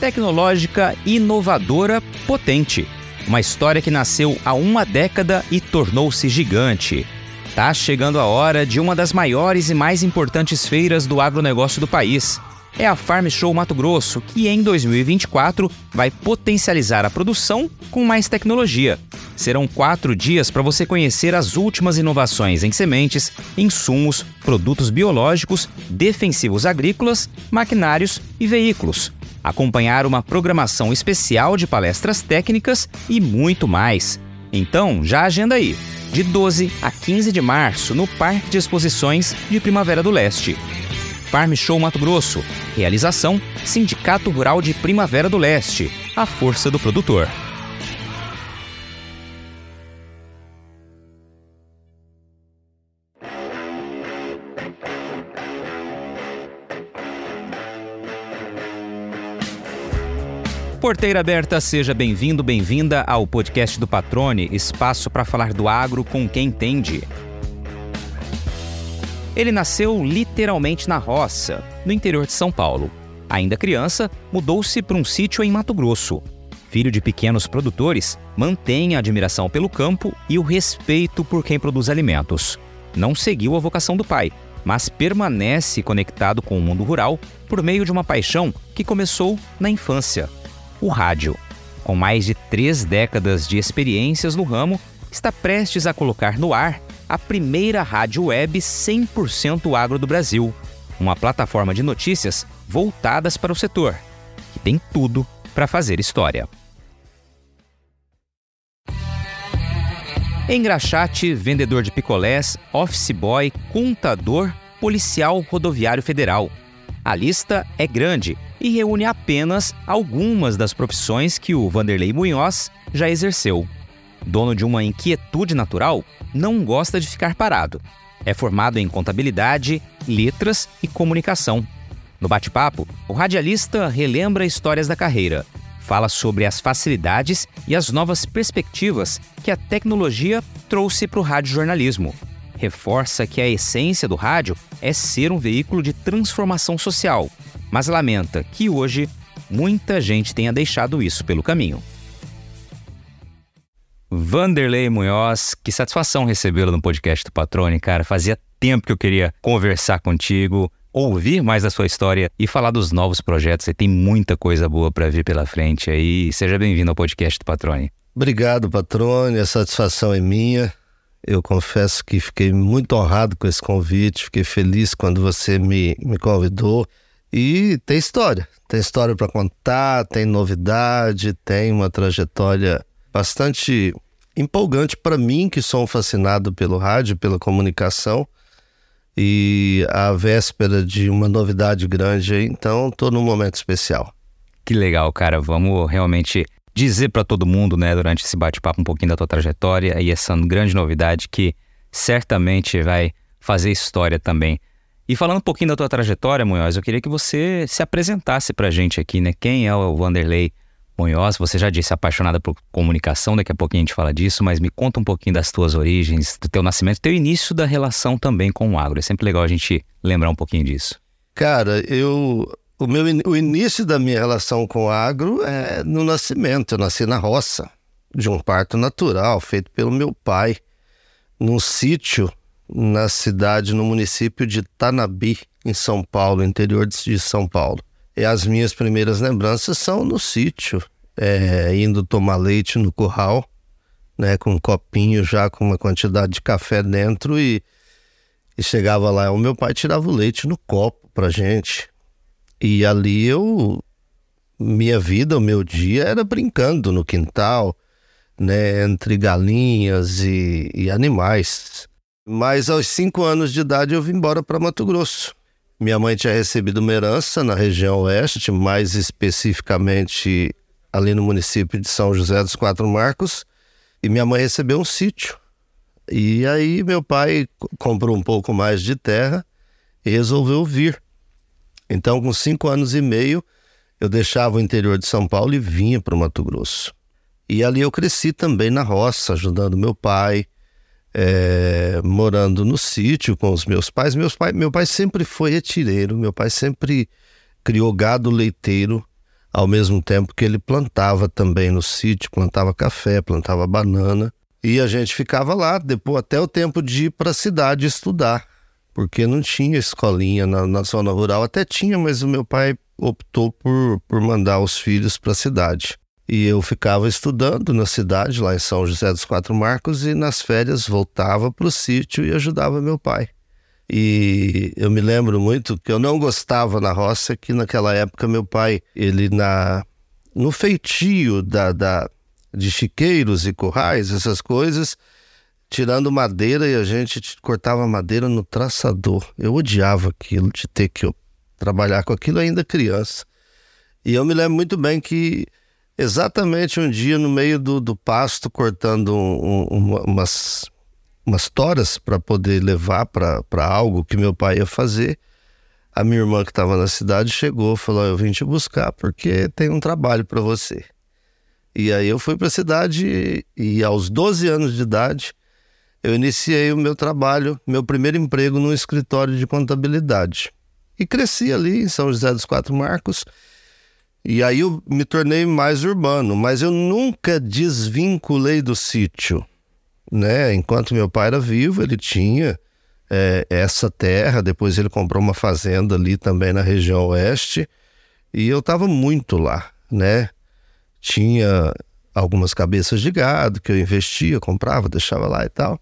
Tecnológica, inovadora, potente. Uma história que nasceu há uma década e tornou-se gigante. Tá chegando a hora de uma das maiores e mais importantes feiras do agronegócio do país é a Farm Show Mato Grosso, que em 2024 vai potencializar a produção com mais tecnologia. Serão quatro dias para você conhecer as últimas inovações em sementes, insumos, produtos biológicos, defensivos agrícolas, maquinários e veículos. Acompanhar uma programação especial de palestras técnicas e muito mais. Então, já agenda aí, de 12 a 15 de março, no Parque de Exposições de Primavera do Leste. Farm Show Mato Grosso. Realização: Sindicato Rural de Primavera do Leste. A força do produtor. Porteira aberta, seja bem-vindo, bem-vinda ao podcast do Patrone, espaço para falar do agro com quem entende. Ele nasceu literalmente na roça, no interior de São Paulo. Ainda criança, mudou-se para um sítio em Mato Grosso. Filho de pequenos produtores, mantém a admiração pelo campo e o respeito por quem produz alimentos. Não seguiu a vocação do pai, mas permanece conectado com o mundo rural por meio de uma paixão que começou na infância: o rádio. Com mais de três décadas de experiências no ramo, está prestes a colocar no ar a primeira rádio web 100% agro do Brasil, uma plataforma de notícias voltadas para o setor, que tem tudo para fazer história. Engraxate, vendedor de picolés, office boy, contador, policial rodoviário federal. A lista é grande e reúne apenas algumas das profissões que o Vanderlei Munhoz já exerceu dono de uma inquietude natural, não gosta de ficar parado. É formado em contabilidade, letras e comunicação. No bate-papo, o radialista relembra histórias da carreira, fala sobre as facilidades e as novas perspectivas que a tecnologia trouxe para o radiojornalismo. Reforça que a essência do rádio é ser um veículo de transformação social, mas lamenta que hoje muita gente tenha deixado isso pelo caminho. Vanderlei Munhoz, que satisfação recebê-lo no podcast do Patrone, cara. Fazia tempo que eu queria conversar contigo, ouvir mais da sua história e falar dos novos projetos. Você tem muita coisa boa para vir pela frente aí. Seja bem-vindo ao podcast do Patrone. Obrigado, Patrone. A satisfação é minha. Eu confesso que fiquei muito honrado com esse convite, fiquei feliz quando você me, me convidou. E tem história, tem história para contar, tem novidade, tem uma trajetória bastante empolgante para mim, que sou um fascinado pelo rádio, pela comunicação. E a véspera de uma novidade grande então estou num momento especial. Que legal, cara. Vamos realmente dizer para todo mundo, né, durante esse bate-papo um pouquinho da tua trajetória e essa grande novidade que certamente vai fazer história também. E falando um pouquinho da tua trajetória, Munhoz, eu queria que você se apresentasse para a gente aqui, né? Quem é o Vanderlei Munhoz, você já disse apaixonada por comunicação, daqui a pouquinho a gente fala disso, mas me conta um pouquinho das tuas origens, do teu nascimento, teu início da relação também com o agro. É sempre legal a gente lembrar um pouquinho disso. Cara, eu o meu o início da minha relação com o agro é no nascimento. Eu nasci na roça, de um parto natural feito pelo meu pai, num sítio na cidade, no município de Tanabi, em São Paulo, interior de São Paulo. E as minhas primeiras lembranças são no sítio, é, indo tomar leite no curral, né, com um copinho já com uma quantidade de café dentro e, e chegava lá, o meu pai tirava o leite no copo pra gente. E ali eu minha vida, o meu dia era brincando no quintal, né, entre galinhas e, e animais. Mas aos cinco anos de idade eu vim embora para Mato Grosso. Minha mãe tinha recebido uma herança na região oeste, mais especificamente ali no município de São José dos Quatro Marcos, e minha mãe recebeu um sítio. E aí meu pai comprou um pouco mais de terra e resolveu vir. Então, com cinco anos e meio, eu deixava o interior de São Paulo e vinha para o Mato Grosso. E ali eu cresci também na roça, ajudando meu pai, é, morando no sítio com os meus pais. Meus pai, meu pai sempre foi retireiro, meu pai sempre criou gado leiteiro ao mesmo tempo que ele plantava também no sítio, plantava café, plantava banana. E a gente ficava lá depois até o tempo de ir para a cidade estudar, porque não tinha escolinha na, na, zona rural. Até tinha, mas o meu pai optou por, por mandar os filhos para a cidade. E eu ficava estudando na cidade, lá em São José dos Quatro Marcos, e nas férias voltava para o sítio e ajudava meu pai. E eu me lembro muito que eu não gostava na roça, que naquela época meu pai, ele na no feitio da, da de chiqueiros e currais, essas coisas, tirando madeira e a gente cortava madeira no traçador. Eu odiava aquilo, de ter que trabalhar com aquilo ainda criança. E eu me lembro muito bem que exatamente um dia no meio do, do pasto, cortando um, um, umas umas toras para poder levar para algo que meu pai ia fazer. A minha irmã que estava na cidade chegou, falou: "Eu vim te buscar porque tem um trabalho para você". E aí eu fui para a cidade e aos 12 anos de idade eu iniciei o meu trabalho, meu primeiro emprego num escritório de contabilidade. E cresci ali em São José dos Quatro Marcos. E aí eu me tornei mais urbano, mas eu nunca desvinculei do sítio né? Enquanto meu pai era vivo, ele tinha é, essa terra. Depois ele comprou uma fazenda ali também na região oeste e eu estava muito lá, né? Tinha algumas cabeças de gado que eu investia, comprava, deixava lá e tal.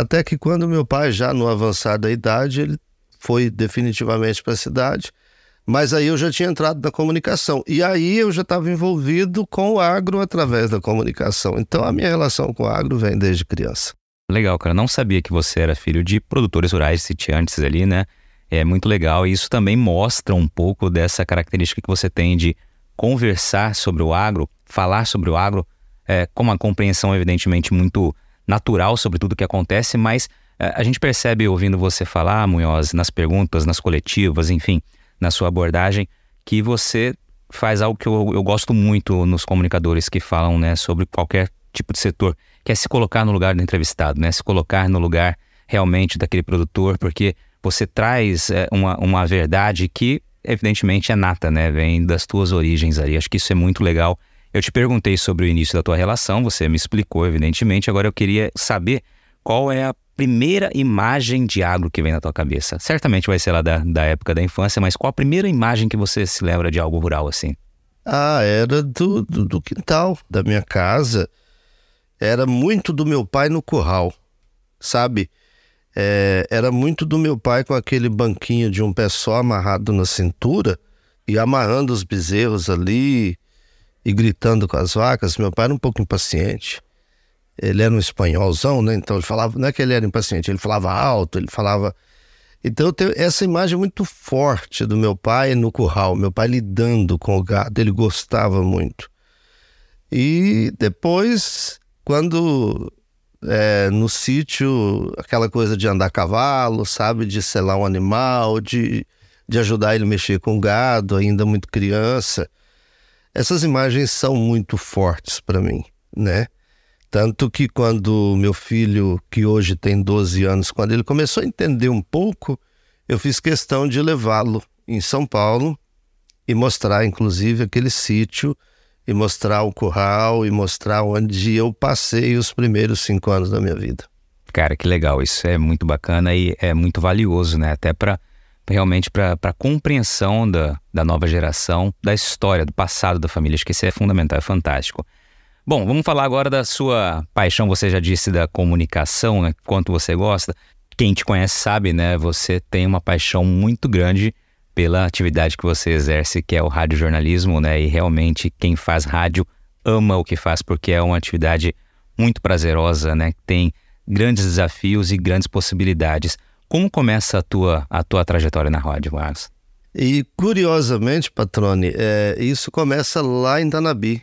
Até que quando meu pai, já no avançar da idade, ele foi definitivamente para a cidade mas aí eu já tinha entrado na comunicação. E aí eu já estava envolvido com o agro através da comunicação. Então a minha relação com o agro vem desde criança. Legal, cara. Não sabia que você era filho de produtores rurais sitiantes ali, né? É muito legal. E isso também mostra um pouco dessa característica que você tem de conversar sobre o agro, falar sobre o agro, é, com uma compreensão, evidentemente, muito natural sobre tudo que acontece, mas é, a gente percebe ouvindo você falar, Munhoz, nas perguntas, nas coletivas, enfim na sua abordagem, que você faz algo que eu, eu gosto muito nos comunicadores que falam né, sobre qualquer tipo de setor, que é se colocar no lugar do entrevistado, né? Se colocar no lugar realmente daquele produtor, porque você traz é, uma, uma verdade que, evidentemente, é nata, né? Vem das tuas origens ali. Acho que isso é muito legal. Eu te perguntei sobre o início da tua relação, você me explicou, evidentemente. Agora eu queria saber qual é a primeira imagem de agro que vem na tua cabeça? Certamente vai ser lá da, da época da infância, mas qual a primeira imagem que você se lembra de algo rural assim? Ah, era do, do, do quintal da minha casa. Era muito do meu pai no curral, sabe? É, era muito do meu pai com aquele banquinho de um pé só amarrado na cintura e amarrando os bezerros ali e gritando com as vacas. Meu pai era um pouco impaciente ele era um espanholzão, né? Então ele falava, não é que ele era impaciente, ele falava alto, ele falava. Então eu tenho essa imagem muito forte do meu pai no curral, meu pai lidando com o gado, ele gostava muito. E depois, quando é, no sítio, aquela coisa de andar a cavalo, sabe, de selar um animal, de, de ajudar ele a mexer com o gado, ainda muito criança. Essas imagens são muito fortes para mim, né? Tanto que quando meu filho, que hoje tem 12 anos, quando ele começou a entender um pouco, eu fiz questão de levá-lo em São Paulo e mostrar, inclusive, aquele sítio, e mostrar o curral, e mostrar onde eu passei os primeiros cinco anos da minha vida. Cara, que legal, isso é muito bacana e é muito valioso, né? Até para realmente para a compreensão da, da nova geração, da história, do passado da família. Acho que isso é fundamental, é fantástico. Bom, vamos falar agora da sua paixão. Você já disse da comunicação, né? Quanto você gosta. Quem te conhece sabe, né? Você tem uma paixão muito grande pela atividade que você exerce, que é o radiojornalismo, né? E realmente quem faz rádio ama o que faz, porque é uma atividade muito prazerosa, né? Tem grandes desafios e grandes possibilidades. Como começa a tua, a tua trajetória na rádio, Marcos? E curiosamente, Patrone, é, isso começa lá em Tanabi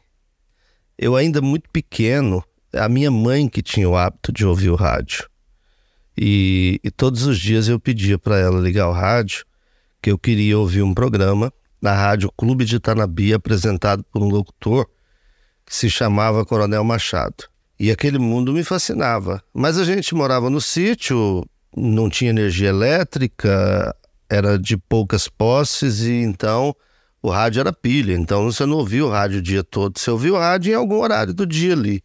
eu ainda muito pequeno, a minha mãe que tinha o hábito de ouvir o rádio. E, e todos os dias eu pedia para ela ligar o rádio, que eu queria ouvir um programa na rádio Clube de Tanabi, apresentado por um locutor que se chamava Coronel Machado. E aquele mundo me fascinava. Mas a gente morava no sítio, não tinha energia elétrica, era de poucas posses, e então o rádio era pilha, então você não ouvia o rádio o dia todo. Você ouvia o rádio em algum horário do dia ali.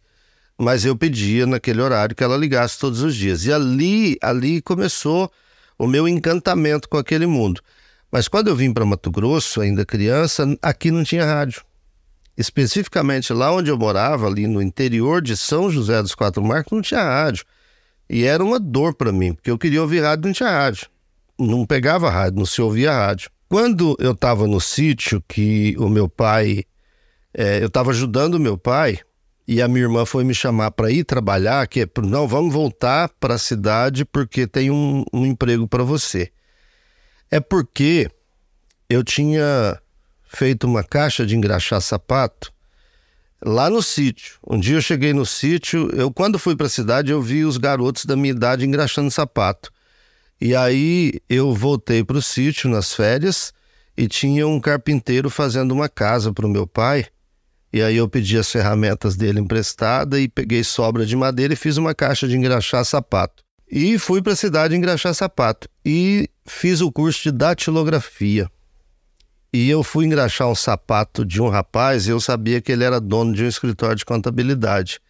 Mas eu pedia naquele horário que ela ligasse todos os dias. E ali, ali começou o meu encantamento com aquele mundo. Mas quando eu vim para Mato Grosso, ainda criança, aqui não tinha rádio. Especificamente lá onde eu morava, ali no interior de São José dos Quatro Marcos, não tinha rádio. E era uma dor para mim, porque eu queria ouvir rádio, não tinha rádio. Não pegava rádio, não se ouvia rádio. Quando eu estava no sítio, que o meu pai. É, eu estava ajudando o meu pai, e a minha irmã foi me chamar para ir trabalhar, que é, não, vamos voltar para a cidade porque tem um, um emprego para você. É porque eu tinha feito uma caixa de engraxar sapato lá no sítio. Um dia eu cheguei no sítio, eu quando fui para a cidade eu vi os garotos da minha idade engraxando sapato. E aí eu voltei para o sítio nas férias e tinha um carpinteiro fazendo uma casa para o meu pai. E aí eu pedi as ferramentas dele emprestada e peguei sobra de madeira e fiz uma caixa de engraxar sapato. E fui para a cidade engraxar sapato. E fiz o curso de datilografia. E eu fui engraxar um sapato de um rapaz e eu sabia que ele era dono de um escritório de contabilidade.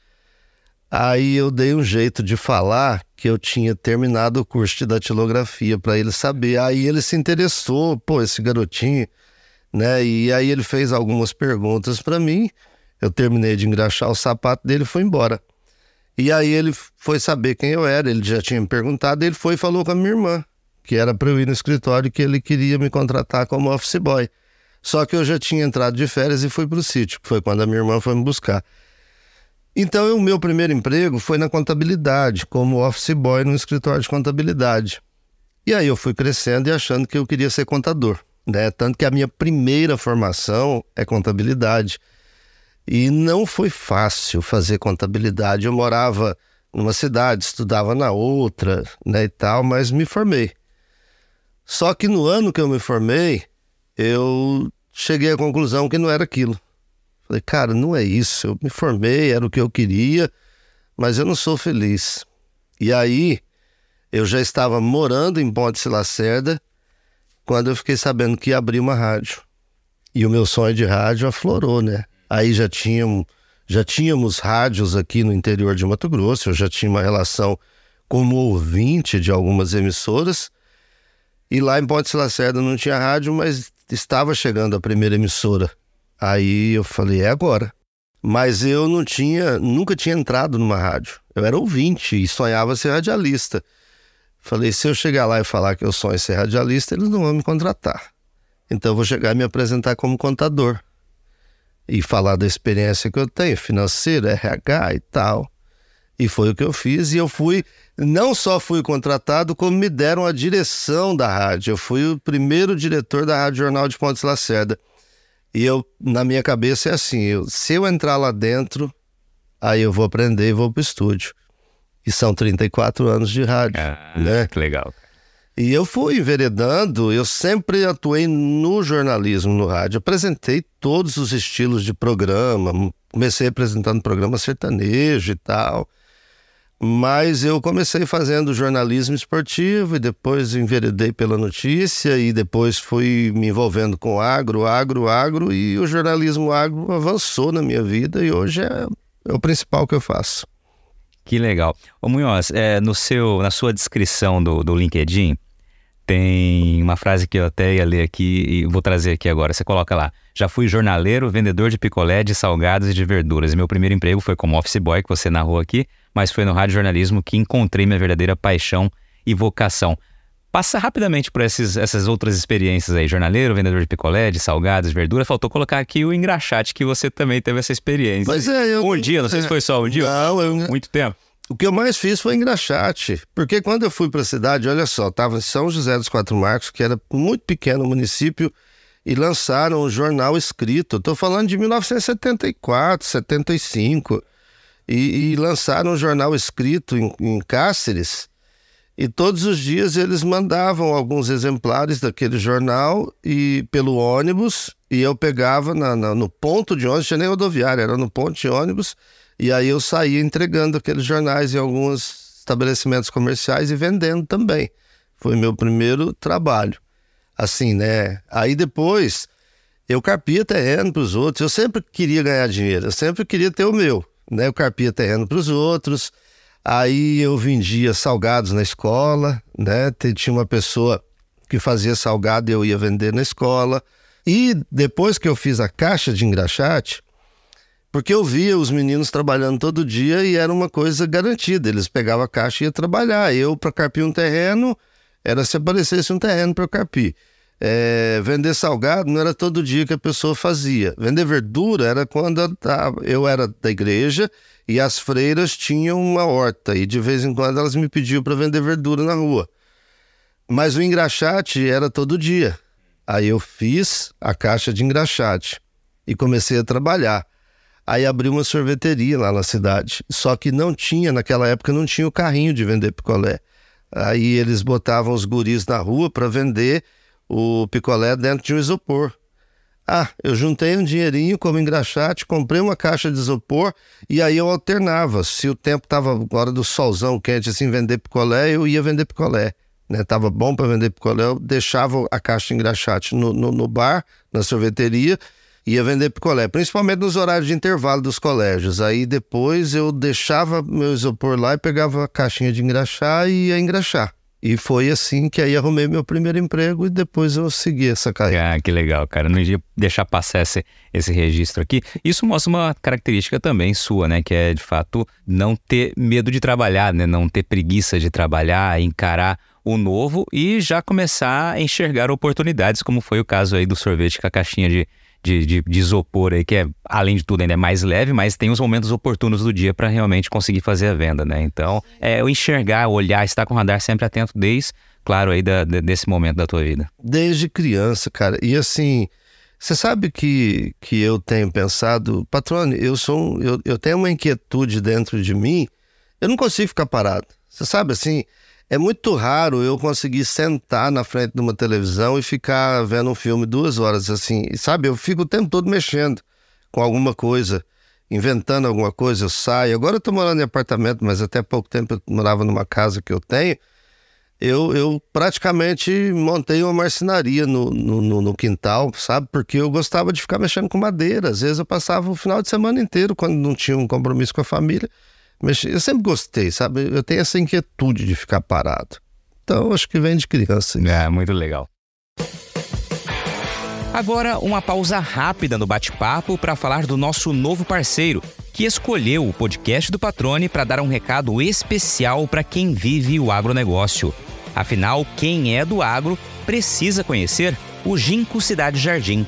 Aí eu dei um jeito de falar que eu tinha terminado o curso de datilografia para ele saber. Aí ele se interessou, pô, esse garotinho, né? E aí ele fez algumas perguntas para mim. Eu terminei de engraxar o sapato dele e foi embora. E aí ele foi saber quem eu era, ele já tinha me perguntado, ele foi e falou com a minha irmã, que era para eu ir no escritório, que ele queria me contratar como office boy. Só que eu já tinha entrado de férias e fui para o sítio, que foi quando a minha irmã foi me buscar. Então, o meu primeiro emprego foi na contabilidade, como office boy no escritório de contabilidade. E aí eu fui crescendo e achando que eu queria ser contador, né? Tanto que a minha primeira formação é contabilidade. E não foi fácil fazer contabilidade. Eu morava numa cidade, estudava na outra, né, e tal, mas me formei. Só que no ano que eu me formei, eu cheguei à conclusão que não era aquilo. Falei, cara, não é isso. Eu me formei, era o que eu queria, mas eu não sou feliz. E aí, eu já estava morando em Ponte Lacerda quando eu fiquei sabendo que ia abrir uma rádio. E o meu sonho de rádio aflorou, né? Aí já tínhamos, já tínhamos rádios aqui no interior de Mato Grosso, eu já tinha uma relação como ouvinte de algumas emissoras. E lá em Ponte Lacerda não tinha rádio, mas estava chegando a primeira emissora. Aí eu falei, é agora. Mas eu não tinha, nunca tinha entrado numa rádio. Eu era ouvinte e sonhava ser radialista. Falei, se eu chegar lá e falar que eu sonho ser radialista, eles não vão me contratar. Então eu vou chegar e me apresentar como contador e falar da experiência que eu tenho, financeira, RH e tal. E foi o que eu fiz. E eu fui, não só fui contratado, como me deram a direção da rádio. Eu fui o primeiro diretor da Rádio Jornal de Pontes Lacerda. E eu, na minha cabeça, é assim: eu, se eu entrar lá dentro, aí eu vou aprender e vou para o estúdio. E são 34 anos de rádio. Ah, né? Que legal. E eu fui enveredando, eu sempre atuei no jornalismo, no rádio. Apresentei todos os estilos de programa, comecei apresentando programa sertanejo e tal. Mas eu comecei fazendo jornalismo esportivo e depois enveredei pela notícia e depois fui me envolvendo com agro, agro, agro e o jornalismo agro avançou na minha vida e hoje é, é o principal que eu faço. Que legal. Ô Munhoz, é, no seu, na sua descrição do, do LinkedIn, tem uma frase que eu até ia ler aqui e vou trazer aqui agora. Você coloca lá: Já fui jornaleiro, vendedor de picolé, de salgados e de verduras. E meu primeiro emprego foi como office boy, que você narrou aqui, mas foi no rádio jornalismo que encontrei minha verdadeira paixão e vocação. Passa rapidamente por esses, essas outras experiências aí, jornaleiro, vendedor de picolé, de salgados, verdura. Faltou colocar aqui o engraxate que você também teve essa experiência. Pois é, eu... Um dia, não sei se foi só um dia. Não, eu... Muito tempo. O que eu mais fiz foi engraxate, porque quando eu fui para a cidade, olha só, estava em São José dos Quatro Marcos, que era muito pequeno município, e lançaram um jornal escrito. Estou falando de 1974, 75, e, e lançaram um jornal escrito em, em Cáceres. E todos os dias eles mandavam alguns exemplares daquele jornal e pelo ônibus, e eu pegava na, na, no ponto de ônibus, tinha nem rodoviária, era no ponto de ônibus e aí eu saía entregando aqueles jornais em alguns estabelecimentos comerciais e vendendo também. Foi meu primeiro trabalho. Assim, né? Aí depois Eu carpia terreno para os outros. Eu sempre queria ganhar dinheiro, eu sempre queria ter o meu. Né? Eu carpia terreno para os outros. Aí eu vendia salgados na escola, né? Tinha uma pessoa que fazia salgado e eu ia vender na escola. E depois que eu fiz a caixa de engraxate, porque eu via os meninos trabalhando todo dia e era uma coisa garantida. Eles pegavam a caixa e iam trabalhar. Eu, para carpir um terreno, era se aparecesse um terreno para eu carpir. É, vender salgado não era todo dia que a pessoa fazia. Vender verdura era quando eu era da igreja e as freiras tinham uma horta e de vez em quando elas me pediam para vender verdura na rua. Mas o engraxate era todo dia. Aí eu fiz a caixa de engraxate e comecei a trabalhar. Aí abri uma sorveteria lá na cidade. Só que não tinha, naquela época, não tinha o carrinho de vender picolé. Aí eles botavam os guris na rua para vender o picolé dentro de um isopor. Ah, eu juntei um dinheirinho como engraxate, comprei uma caixa de isopor e aí eu alternava. Se o tempo estava agora do solzão quente assim, vender picolé, eu ia vender picolé. Né? Tava bom para vender picolé, eu deixava a caixa de engraxate no, no, no bar, na sorveteria, ia vender picolé, principalmente nos horários de intervalo dos colégios. Aí depois eu deixava meu isopor lá e pegava a caixinha de engraxar e ia engraxar. E foi assim que aí arrumei meu primeiro emprego e depois eu segui essa carreira. Ah, que legal, cara. Não ia deixar passar esse, esse registro aqui. Isso mostra uma característica também sua, né? Que é, de fato, não ter medo de trabalhar, né? Não ter preguiça de trabalhar, encarar o novo e já começar a enxergar oportunidades, como foi o caso aí do sorvete com a caixinha de, de, de, de, isopor aí, que é, além de tudo, ainda é mais leve, mas tem os momentos oportunos do dia para realmente conseguir fazer a venda, né? Então, é o enxergar, olhar, estar com o radar sempre atento desde, claro, aí da, desse momento da tua vida. Desde criança, cara. E assim, você sabe que, que eu tenho pensado, patrone, eu sou um, eu, eu tenho uma inquietude dentro de mim, eu não consigo ficar parado. Você sabe assim, é muito raro eu conseguir sentar na frente de uma televisão e ficar vendo um filme duas horas assim. Sabe, eu fico o tempo todo mexendo com alguma coisa, inventando alguma coisa, eu saio. Agora eu tô morando em apartamento, mas até pouco tempo eu morava numa casa que eu tenho. Eu, eu praticamente montei uma marcenaria no, no, no, quintal, sabe? Porque eu gostava de ficar mexendo com madeira. Às vezes eu passava o final de semana inteiro, quando não tinha um compromisso com a família, mas eu sempre gostei, sabe? Eu tenho essa inquietude de ficar parado. Então, acho que vem de criança. É, muito legal. Agora, uma pausa rápida no bate-papo para falar do nosso novo parceiro, que escolheu o podcast do Patrone para dar um recado especial para quem vive o agronegócio. Afinal, quem é do agro precisa conhecer o Ginkgo Cidade Jardim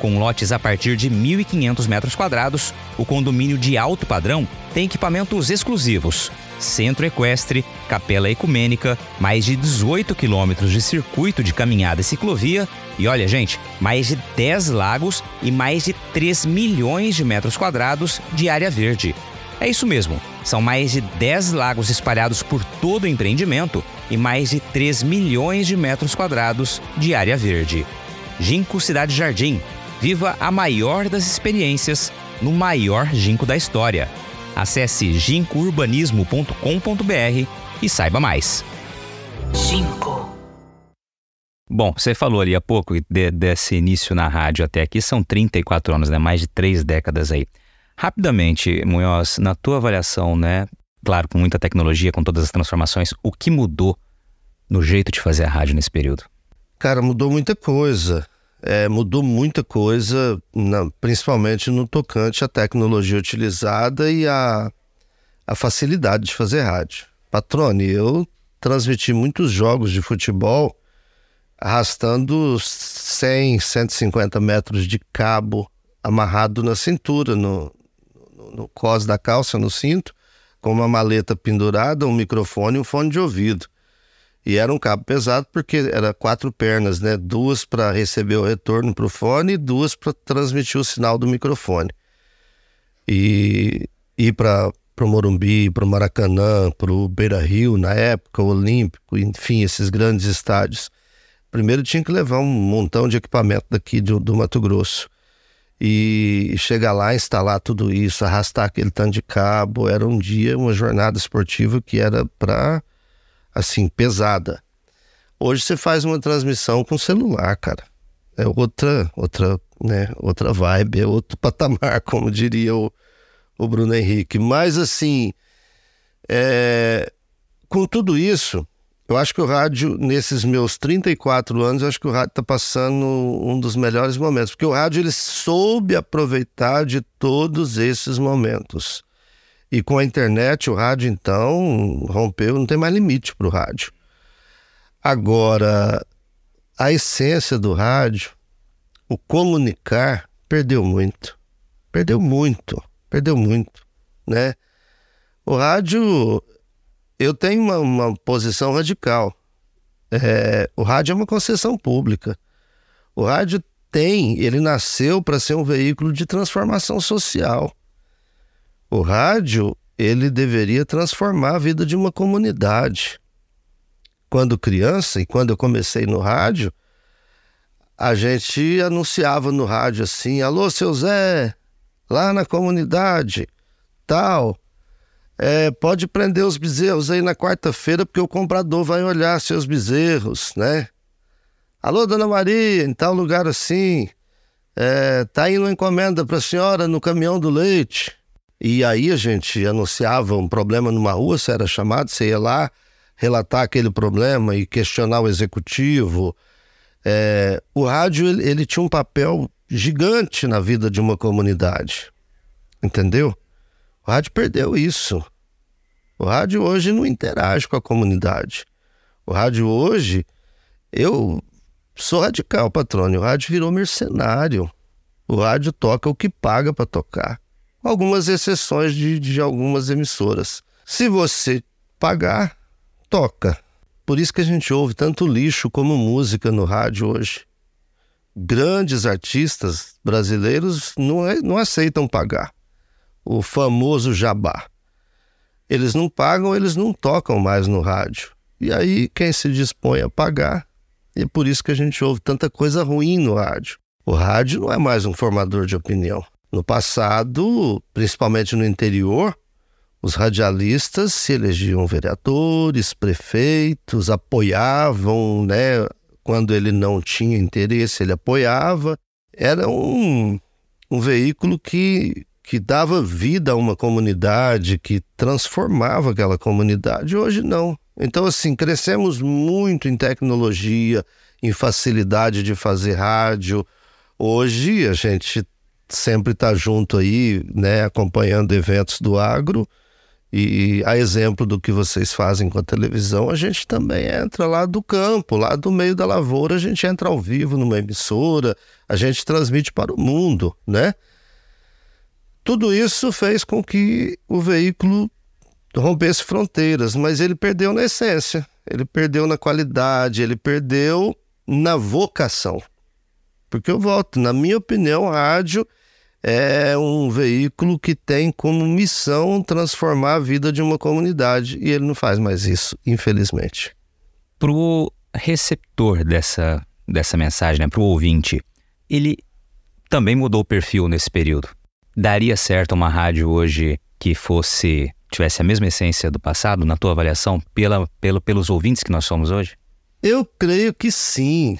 com lotes a partir de 1.500 metros quadrados, o condomínio de alto padrão tem equipamentos exclusivos, centro equestre, capela ecumênica, mais de 18 quilômetros de circuito de caminhada e ciclovia e olha, gente, mais de 10 lagos e mais de 3 milhões de metros quadrados de área verde. É isso mesmo, são mais de 10 lagos espalhados por todo o empreendimento e mais de 3 milhões de metros quadrados de área verde. Ginkgo Cidade Jardim, Viva a maior das experiências no maior ginkgo da história. Acesse gincourbanismo.com.br e saiba mais. Ginkgo. Bom, você falou ali há pouco de, desse início na rádio até aqui, são 34 anos, né? Mais de três décadas aí. Rapidamente, Munhoz, na tua avaliação, né? Claro, com muita tecnologia, com todas as transformações, o que mudou no jeito de fazer a rádio nesse período? Cara, mudou muita coisa é, mudou muita coisa, na, principalmente no tocante à tecnologia utilizada e à, facilidade de fazer rádio. Patrone, eu transmiti muitos jogos de futebol arrastando 100, 150 metros de cabo amarrado na cintura, no, no, no cos da calça, no cinto, com uma maleta pendurada, um microfone e um fone de ouvido. E era um cabo pesado porque era quatro pernas, né? Duas para receber o retorno para o fone e duas para transmitir o sinal do microfone. E ir para o Morumbi, para o Maracanã, para o Beira Rio, na época, o Olímpico, enfim, esses grandes estádios. Primeiro tinha que levar um montão de equipamento daqui do, do Mato Grosso. E chegar lá, instalar tudo isso, arrastar aquele tanto de cabo. Era um dia, uma jornada esportiva que era para assim, pesada. Hoje você faz uma transmissão com celular, cara. É outra, outra, né? Outra vibe, é outro patamar, como diria o, o Bruno Henrique. Mas assim, é, com tudo isso, eu acho que o rádio, nesses meus 34 anos, eu acho que o rádio está passando um dos melhores momentos, porque o rádio ele soube aproveitar de todos esses momentos. E com a internet, o rádio então rompeu, não tem mais limite para o rádio. Agora, a essência do rádio, o comunicar, perdeu muito. Perdeu muito, perdeu muito, né? O rádio, eu tenho uma, uma posição radical. É, o rádio é uma concessão pública. O rádio tem, ele nasceu para ser um veículo de transformação social. O rádio, ele deveria transformar a vida de uma comunidade. Quando criança e quando eu comecei no rádio, a gente anunciava no rádio assim: "Alô, seu Zé, lá na comunidade, tal, é, pode prender os bezerros aí na quarta-feira, porque o comprador vai olhar seus bezerros, né? Alô, dona Maria, em tal lugar assim, é, tá indo uma encomenda para a senhora no caminhão do leite. E aí a gente anunciava um problema numa rua, você era chamado, você ia lá relatar aquele problema e questionar o executivo. É, o rádio ele, ele tinha um papel gigante na vida de uma comunidade, entendeu? O rádio perdeu isso. O rádio hoje não interage com a comunidade. O rádio hoje, eu sou radical, patrônio. O rádio virou mercenário. O rádio toca o que paga para tocar. Algumas exceções de, de algumas emissoras. Se você pagar, toca. Por isso que a gente ouve tanto lixo como música no rádio hoje. Grandes artistas brasileiros não, não aceitam pagar o famoso jabá. Eles não pagam, eles não tocam mais no rádio. E aí quem se dispõe a pagar, e é por isso que a gente ouve tanta coisa ruim no rádio. O rádio não é mais um formador de opinião. No passado, principalmente no interior, os radialistas se elegiam vereadores, prefeitos, apoiavam, né? Quando ele não tinha interesse, ele apoiava. Era um, um veículo que que dava vida a uma comunidade, que transformava aquela comunidade. Hoje não. Então, assim, crescemos muito em tecnologia, em facilidade de fazer rádio. Hoje a gente sempre está junto aí, né, acompanhando eventos do agro. E a exemplo do que vocês fazem com a televisão, a gente também entra lá do campo, lá do meio da lavoura, a gente entra ao vivo numa emissora, a gente transmite para o mundo, né? Tudo isso fez com que o veículo rompesse fronteiras, mas ele perdeu na essência, ele perdeu na qualidade, ele perdeu na vocação. Porque eu volto, na minha opinião, rádio é um veículo que tem como missão transformar a vida de uma comunidade e ele não faz mais isso, infelizmente. Para o receptor dessa, dessa mensagem, né, para o ouvinte, ele também mudou o perfil nesse período daria certo uma rádio hoje que fosse tivesse a mesma essência do passado, na tua avaliação, pela, pelo, pelos ouvintes que nós somos hoje? Eu creio que sim.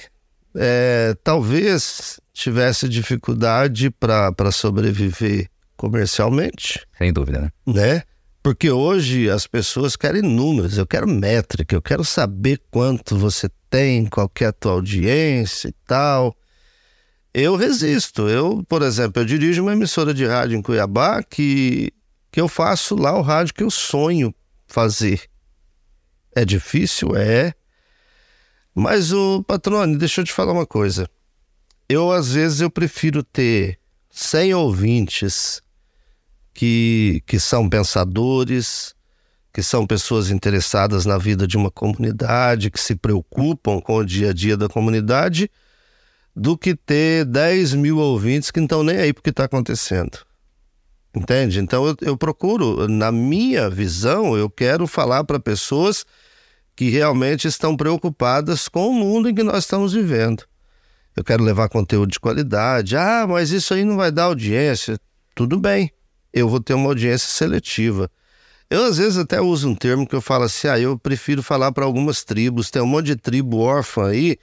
É, talvez tivesse dificuldade para sobreviver comercialmente. Sem dúvida, né? né? Porque hoje as pessoas querem números, eu quero métrica, eu quero saber quanto você tem, qual é a tua audiência e tal. Eu resisto. Eu, por exemplo, eu dirijo uma emissora de rádio em Cuiabá que, que eu faço lá o rádio que eu sonho fazer. É difícil? É. Mas o patrone, deixa eu te falar uma coisa. Eu, às vezes, eu prefiro ter 100 ouvintes que, que são pensadores, que são pessoas interessadas na vida de uma comunidade, que se preocupam com o dia a dia da comunidade, do que ter 10 mil ouvintes que não estão nem aí porque está acontecendo. Entende? Então eu, eu, procuro, na minha visão, eu quero falar para pessoas que realmente estão preocupadas com o mundo em que nós estamos vivendo. Eu quero levar conteúdo de qualidade. Ah, mas isso aí não vai dar audiência. Tudo bem, eu vou ter uma audiência seletiva. Eu às vezes até uso um termo que eu falo assim: ah, eu prefiro falar para algumas tribos. Tem um monte de tribo órfã aí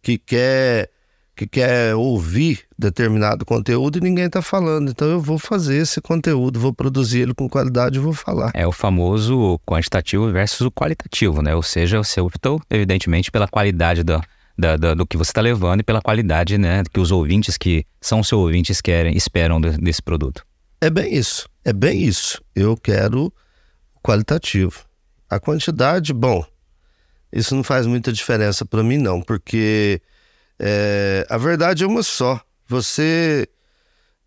que quer que quer ouvir determinado conteúdo e ninguém está falando. Então eu vou fazer esse conteúdo, vou produzir ele com qualidade e vou falar. É o famoso quantitativo versus o qualitativo, né? Ou seja, o seu optou, evidentemente, pela qualidade do, da, da, do que você está levando e pela qualidade, né? Que os ouvintes que são seus ouvintes querem, esperam desse produto. É bem isso. É bem isso. Eu quero qualitativo. A quantidade, bom, isso não faz muita diferença para mim, não, porque é, a verdade é uma só. Você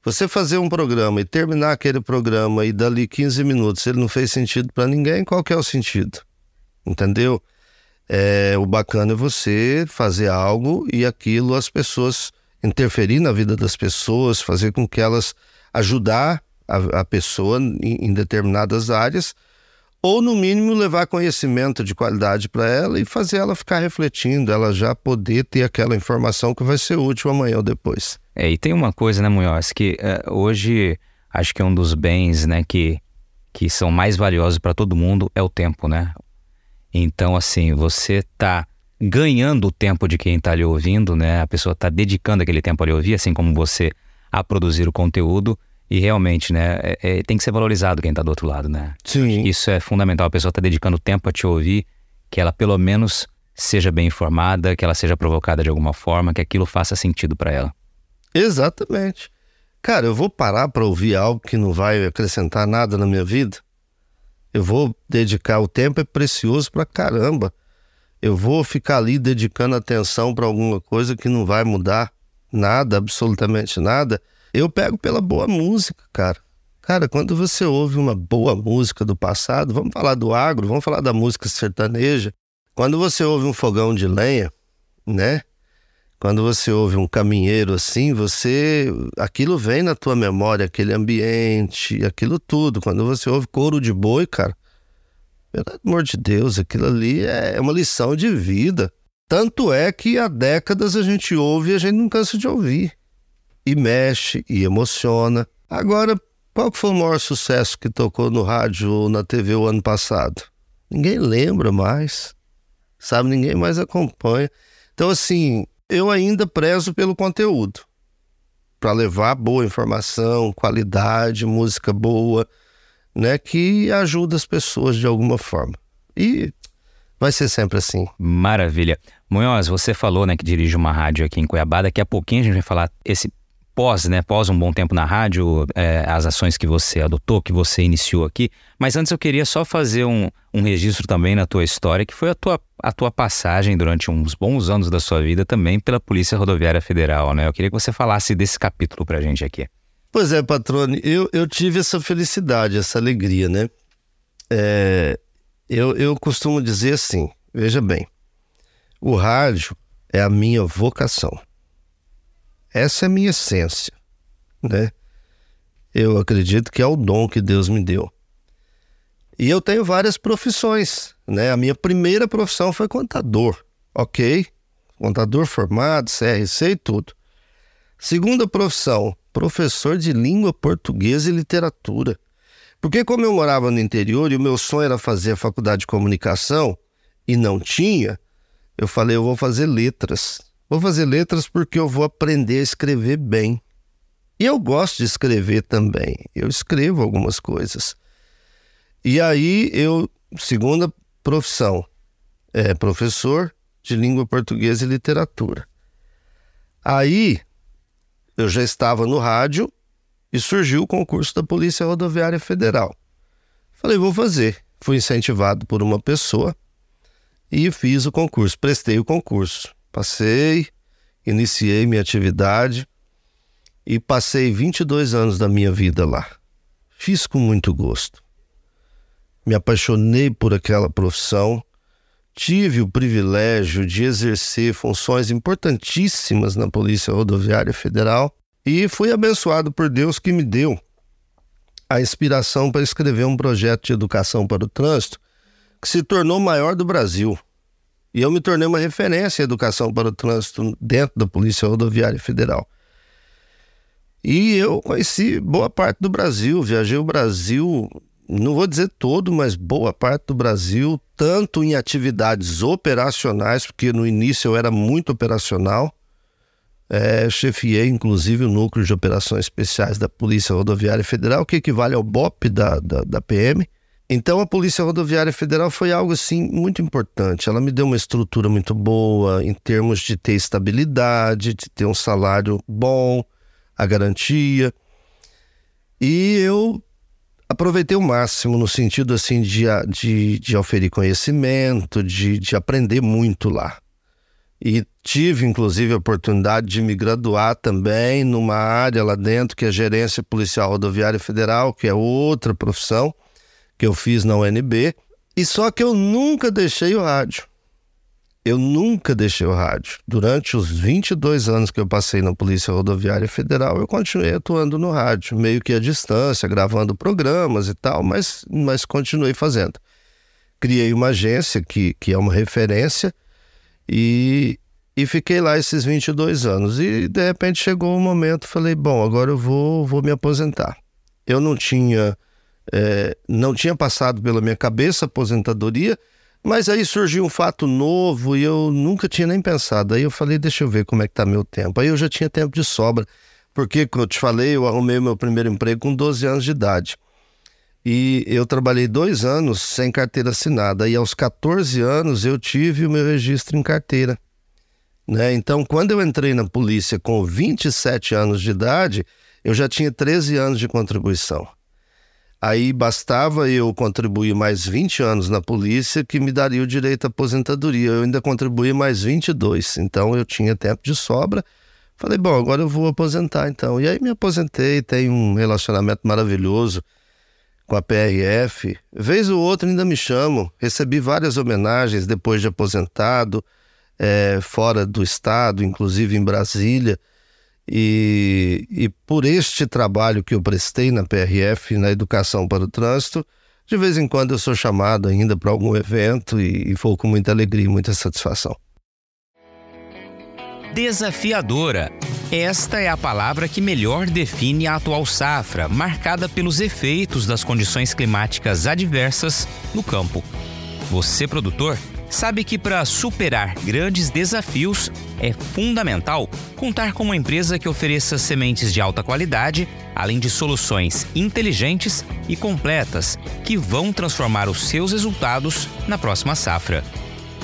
você fazer um programa e terminar aquele programa e dali 15 minutos ele não fez sentido para ninguém, qual que é o sentido? Entendeu? É, o bacana é você fazer algo e aquilo as pessoas interferir na vida das pessoas, fazer com que elas ajudar a, a pessoa em, em determinadas áreas ou no mínimo levar conhecimento de qualidade para ela e fazer ela ficar refletindo, ela já poder ter aquela informação que vai ser útil amanhã ou depois. É, e tem uma coisa, né, Munhoz, que uh, hoje acho que é um dos bens, né, que, que são mais valiosos para todo mundo é o tempo, né? Então, assim, você tá ganhando o tempo de quem está lhe ouvindo, né? A pessoa está dedicando aquele tempo a lhe ouvir, assim como você a produzir o conteúdo. E realmente, né, é, é, tem que ser valorizado quem está do outro lado, né? Sim. Isso é fundamental. A pessoa está dedicando tempo a te ouvir, que ela pelo menos seja bem informada, que ela seja provocada de alguma forma, que aquilo faça sentido para ela. Exatamente. Cara, eu vou parar para ouvir algo que não vai acrescentar nada na minha vida? Eu vou dedicar o tempo é precioso para caramba. Eu vou ficar ali dedicando atenção para alguma coisa que não vai mudar nada, absolutamente nada. Eu pego pela boa música, cara. Cara, quando você ouve uma boa música do passado, vamos falar do agro, vamos falar da música sertaneja. Quando você ouve um fogão de lenha, né? Quando você ouve um caminheiro assim, você aquilo vem na tua memória, aquele ambiente, aquilo tudo. Quando você ouve couro de boi, cara, pelo amor de Deus, aquilo ali é uma lição de vida. Tanto é que há décadas a gente ouve e a gente não cansa de ouvir e mexe e emociona. Agora, qual foi o maior sucesso que tocou no rádio ou na TV o ano passado? Ninguém lembra mais, sabe? Ninguém mais acompanha. Então, assim, eu ainda prezo pelo conteúdo para levar boa informação, qualidade, música boa, né? Que ajuda as pessoas de alguma forma. E vai ser sempre assim. Maravilha. Munhoz, você falou né, que dirige uma rádio aqui em Cuiabá. Daqui a pouquinho a gente vai falar esse pós, né, pós um bom tempo na rádio, é, as ações que você adotou, que você iniciou aqui. Mas antes eu queria só fazer um, um registro também na tua história, que foi a tua, a tua passagem durante uns bons anos da sua vida também pela Polícia Rodoviária Federal, né? Eu queria que você falasse desse capítulo pra gente aqui. Pois é, Patrone, eu, eu tive essa felicidade, essa alegria, né? É, eu, eu costumo dizer assim, veja bem, o rádio é a minha vocação. Essa é a minha essência, né? Eu acredito que é o dom que Deus me deu. E eu tenho várias profissões, né? A minha primeira profissão foi contador, ok? Contador formado, CRC e tudo. Segunda profissão, professor de língua portuguesa e literatura. Porque como eu morava no interior e o meu sonho era fazer a faculdade de comunicação e não tinha, eu falei, eu vou fazer letras. Vou fazer letras porque eu vou aprender a escrever bem. E eu gosto de escrever também. Eu escrevo algumas coisas. E aí eu, segunda profissão, é professor de língua portuguesa e literatura. Aí eu já estava no rádio e surgiu o concurso da Polícia Rodoviária Federal. Falei, vou fazer. Fui incentivado por uma pessoa e fiz o concurso, prestei o concurso. Passei, iniciei minha atividade e passei 22 anos da minha vida lá. Fiz com muito gosto. Me apaixonei por aquela profissão. Tive o privilégio de exercer funções importantíssimas na Polícia Rodoviária Federal e fui abençoado por Deus que me deu a inspiração para escrever um projeto de educação para o trânsito que se tornou maior do Brasil. E eu me tornei uma referência em educação para o trânsito dentro da Polícia Rodoviária Federal. E eu conheci boa parte do Brasil, viajei o Brasil, não vou dizer todo, mas boa parte do Brasil, tanto em atividades operacionais, porque no início eu era muito operacional, é, chefiei inclusive o Núcleo de Operações Especiais da Polícia Rodoviária Federal, que equivale ao BOP da, da, da PM. Então a Polícia Rodoviária Federal foi algo assim muito importante. Ela me deu uma estrutura muito boa em termos de ter estabilidade, de ter um salário bom, a garantia. E eu aproveitei o máximo no sentido assim de, de, de oferir conhecimento, de, de aprender muito lá. E tive, inclusive, a oportunidade de me graduar também numa área lá dentro, que é Gerência Policial Rodoviária Federal, que é outra profissão que eu fiz na UNB. E só que eu nunca deixei o rádio. Eu nunca deixei o rádio. Durante os 22 anos que eu passei na Polícia Rodoviária Federal, eu continuei atuando no rádio, meio que à distância, gravando programas e tal, mas, mas continuei fazendo. Criei uma agência que, que é uma referência e, e fiquei lá esses 22 anos. E de repente chegou um momento, falei, bom, agora eu vou, vou me aposentar. Eu não tinha, é, não tinha passado pela minha cabeça aposentadoria, mas aí surgiu um fato novo e eu nunca tinha nem pensado. Aí eu falei, deixa eu ver como é que tá meu tempo. Aí eu já tinha tempo de sobra, porque, como eu te falei, eu arrumei meu primeiro emprego com 12 anos de idade. E eu trabalhei dois anos sem carteira assinada. E aos 14 anos eu tive o meu registro em carteira. Né? Então, quando eu entrei na polícia com 27 anos de idade, eu já tinha 13 anos de contribuição. Aí bastava eu contribuir mais 20 anos na polícia que me daria o direito à aposentadoria. Eu ainda contribuí mais 22, então eu tinha tempo de sobra. Falei, bom, agora eu vou aposentar então. E aí me aposentei, tenho um relacionamento maravilhoso com a PRF. Vez ou outra ainda me chamo. Recebi várias homenagens depois de aposentado, é, fora do estado, inclusive em Brasília. E, e por este trabalho que eu prestei na PRF, na educação para o trânsito, de vez em quando eu sou chamado ainda para algum evento e, e vou com muita alegria e muita satisfação. Desafiadora. Esta é a palavra que melhor define a atual safra, marcada pelos efeitos das condições climáticas adversas no campo. Você, produtor, sabe que para superar grandes desafios é fundamental contar com uma empresa que ofereça sementes de alta qualidade, além de soluções inteligentes e completas que vão transformar os seus resultados na próxima safra.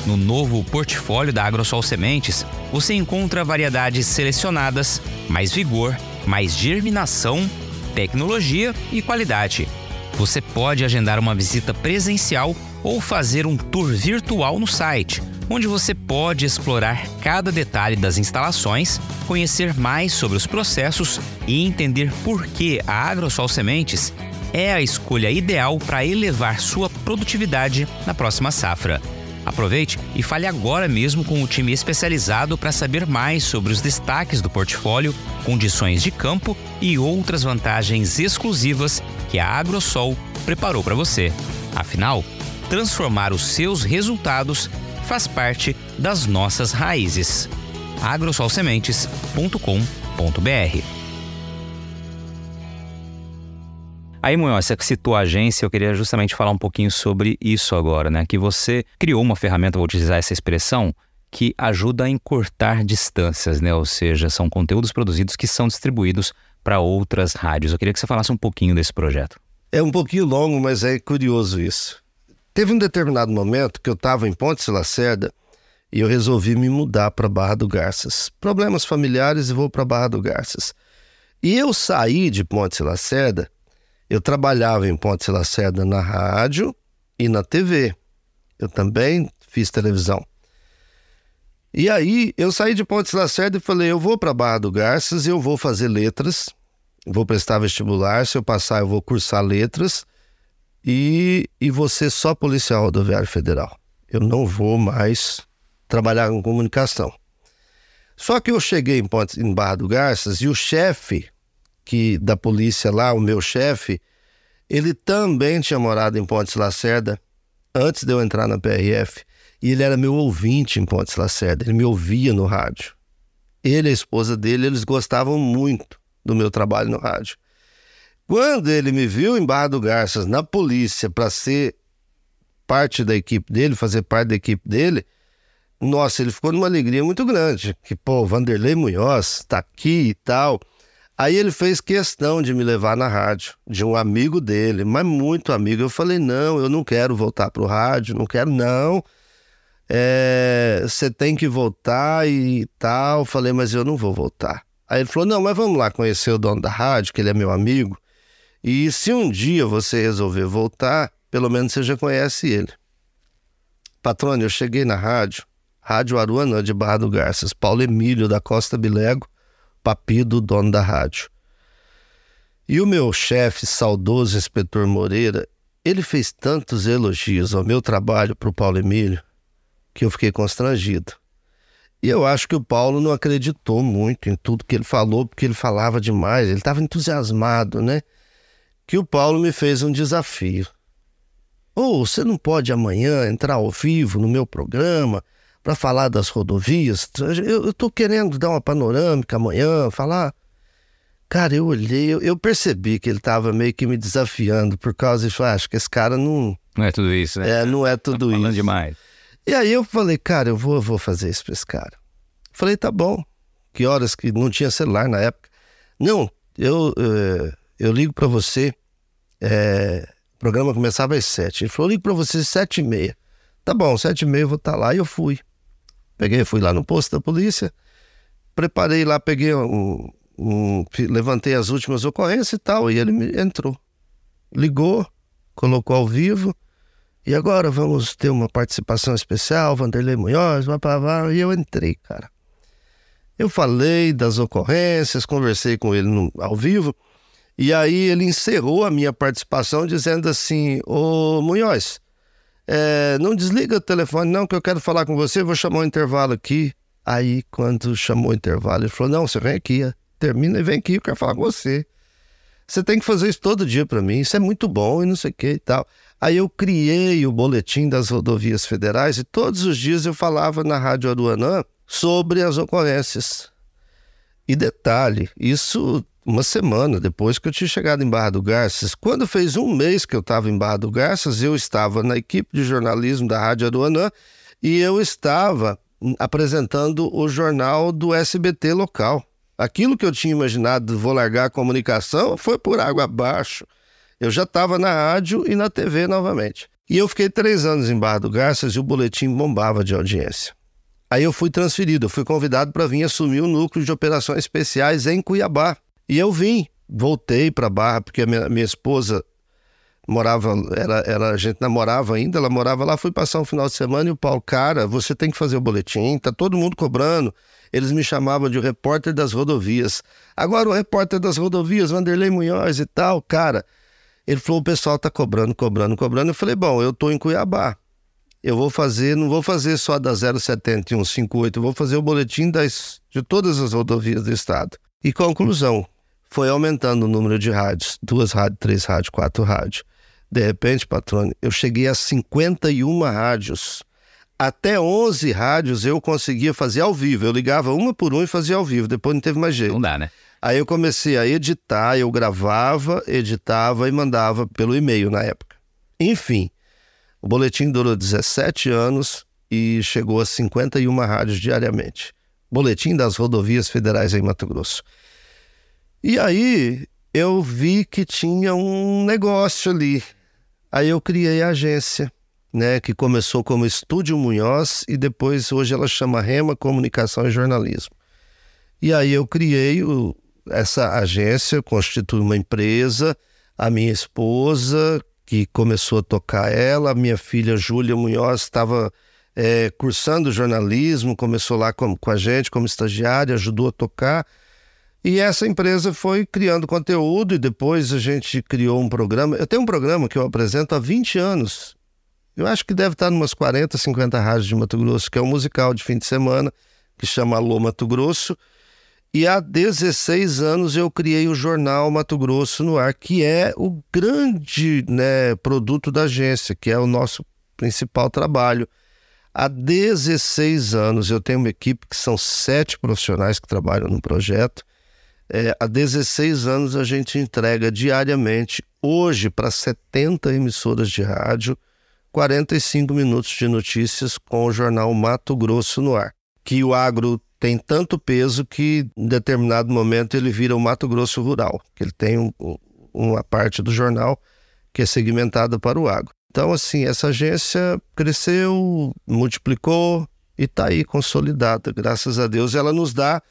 No novo portfólio da AgroSol Sementes, você encontra variedades selecionadas, mais vigor, mais germinação, tecnologia e qualidade. Você pode agendar uma visita presencial ou fazer um tour virtual no site, onde você pode explorar cada detalhe das instalações, conhecer mais sobre os processos e entender por que a AgroSol Sementes é a escolha ideal para elevar sua produtividade na próxima safra. Aproveite e fale agora mesmo com o time especializado para saber mais sobre os destaques do portfólio, condições de campo e outras vantagens exclusivas que a Agrosol preparou para você. Afinal, transformar os seus resultados faz parte das nossas raízes. agrosolsementes.com.br Aí, Munhoz, você citou a agência, eu queria justamente falar um pouquinho sobre isso agora, né? Que você criou uma ferramenta, vou utilizar essa expressão, que ajuda a encurtar distâncias, né? Ou seja, são conteúdos produzidos que são distribuídos para outras rádios. Eu queria que você falasse um pouquinho desse projeto. É um pouquinho longo, mas é curioso isso. Teve um determinado momento que eu estava em Ponte Lacerda e eu resolvi me mudar para Barra do Garças. Problemas familiares e vou para Barra do Garças. E eu saí de Ponte Lacerda eu trabalhava em Ponte Lacerda na rádio e na TV. Eu também fiz televisão. E aí eu saí de Ponte Lacerda e falei: eu vou para Barra do Garças, eu vou fazer letras, vou prestar vestibular. Se eu passar, eu vou cursar letras e, e ser só policial rodoviário federal. Eu não vou mais trabalhar com comunicação. Só que eu cheguei em, Ponte, em Barra do Garças e o chefe que da polícia lá, o meu chefe, ele também tinha morado em Pontes Lacerda antes de eu entrar na PRF. E ele era meu ouvinte em Pontes Lacerda, ele me ouvia no rádio. Ele e a esposa dele, eles gostavam muito do meu trabalho no rádio. Quando ele me viu em Barra do Garças, na polícia, para ser parte da equipe dele, fazer parte da equipe dele, nossa, ele ficou numa alegria muito grande. Que, pô, Vanderlei Munhoz tá aqui e tal. Aí ele fez questão de me levar na rádio, de um amigo dele, mas muito amigo. Eu falei: não, eu não quero voltar pro rádio, não quero, não. É, você é, tem que voltar e tal. Falei, mas eu não vou voltar. Aí ele falou: não, mas vamos lá conhecer o dono da rádio, que ele é meu amigo. E se um dia você resolver voltar, pelo menos você já conhece ele. Patrônio, eu cheguei na rádio, Rádio Aruanã de Barra do Garças, Paulo Emílio da Costa Bilego, papido, dono da rádio. E o meu chefe, saudoso inspetor Moreira, ele fez tantos elogios ao meu trabalho para o Paulo Emílio que eu fiquei constrangido. E eu acho que o Paulo não acreditou muito em tudo que ele falou, porque ele falava demais, ele estava entusiasmado, né? Que o Paulo me fez um desafio. Ou oh, você não pode amanhã entrar ao vivo no meu programa para falar das rodovias. Eu estou querendo dar uma panorâmica amanhã, falar. Cara, eu olhei, eu, eu percebi que ele estava meio que me desafiando por causa disso. Ah, acho que esse cara não. Não é tudo isso, né? É, não é tudo tá falando isso. demais. E aí eu falei, cara, eu vou, eu vou fazer isso para esse cara. Falei, tá bom. Que horas que não tinha celular na época? Não, eu, eu, eu ligo para você. É, o programa começava às sete. Ele falou, ligo para você às sete e meia. Tá bom, sete e meia eu vou estar tá lá. E eu fui. Peguei, fui lá no posto da polícia, preparei lá, peguei um, um, levantei as últimas ocorrências e tal, e ele me entrou. Ligou, colocou ao vivo, e agora vamos ter uma participação especial, Vanderlei Munhoz, blá, blá, blá, e eu entrei, cara. Eu falei das ocorrências, conversei com ele no, ao vivo, e aí ele encerrou a minha participação dizendo assim: Ô Munhoz, é, não desliga o telefone, não, que eu quero falar com você, vou chamar um intervalo aqui. Aí, quando chamou o intervalo, ele falou: Não, você vem aqui, termina e vem aqui, eu quero falar com você. Você tem que fazer isso todo dia para mim, isso é muito bom e não sei o que e tal. Aí eu criei o boletim das rodovias federais e todos os dias eu falava na Rádio Aruanã sobre as ocorrências. E detalhe, isso uma semana depois que eu tinha chegado em Barra do Garças. Quando fez um mês que eu estava em Barra do Garças, eu estava na equipe de jornalismo da Rádio Aruanã e eu estava apresentando o jornal do SBT local. Aquilo que eu tinha imaginado, vou largar a comunicação, foi por água abaixo. Eu já estava na rádio e na TV novamente. E eu fiquei três anos em Barra do Garças e o boletim bombava de audiência. Aí eu fui transferido, eu fui convidado para vir assumir o núcleo de operações especiais em Cuiabá. E eu vim, voltei para Barra, porque a minha, minha esposa morava, era, era, a gente namorava ainda, ela morava lá, fui passar um final de semana e o Paulo, cara, você tem que fazer o boletim, tá todo mundo cobrando. Eles me chamavam de repórter das rodovias. Agora o repórter das rodovias, Vanderlei Munhoz e tal, cara. Ele falou, o pessoal tá cobrando, cobrando, cobrando. Eu falei, bom, eu tô em Cuiabá. Eu vou fazer, não vou fazer só da 07158, eu vou fazer o boletim das, de todas as rodovias do estado. E conclusão, foi aumentando o número de rádios, duas rádios, três rádios, quatro rádios. De repente, patrônio, eu cheguei a 51 rádios. Até 11 rádios eu conseguia fazer ao vivo. Eu ligava uma por uma e fazia ao vivo, depois não teve mais jeito. Não dá, né? Aí eu comecei a editar, eu gravava, editava e mandava pelo e-mail na época. Enfim, o boletim durou 17 anos e chegou a 51 rádios diariamente. Boletim das rodovias federais em Mato Grosso. E aí eu vi que tinha um negócio ali. Aí eu criei a agência, né, que começou como Estúdio Munhoz e depois hoje ela chama Rema Comunicação e Jornalismo. E aí eu criei o, essa agência, constitui uma empresa, a minha esposa que começou a tocar ela, a minha filha Júlia Munhoz estava é, cursando jornalismo, começou lá com, com a gente como estagiária, ajudou a tocar. E essa empresa foi criando conteúdo e depois a gente criou um programa. Eu tenho um programa que eu apresento há 20 anos. Eu acho que deve estar em umas 40, 50 rádios de Mato Grosso, que é um musical de fim de semana, que chama Alô Mato Grosso. E há 16 anos eu criei o jornal Mato Grosso no ar, que é o grande né, produto da agência, que é o nosso principal trabalho. Há 16 anos eu tenho uma equipe que são sete profissionais que trabalham no projeto é, há 16 anos a gente entrega diariamente, hoje, para 70 emissoras de rádio, 45 minutos de notícias com o jornal Mato Grosso no ar. Que o agro tem tanto peso que em determinado momento ele vira o Mato Grosso Rural, que ele tem um, uma parte do jornal que é segmentada para o agro. Então, assim, essa agência cresceu, multiplicou e está aí consolidada, graças a Deus. Ela nos dá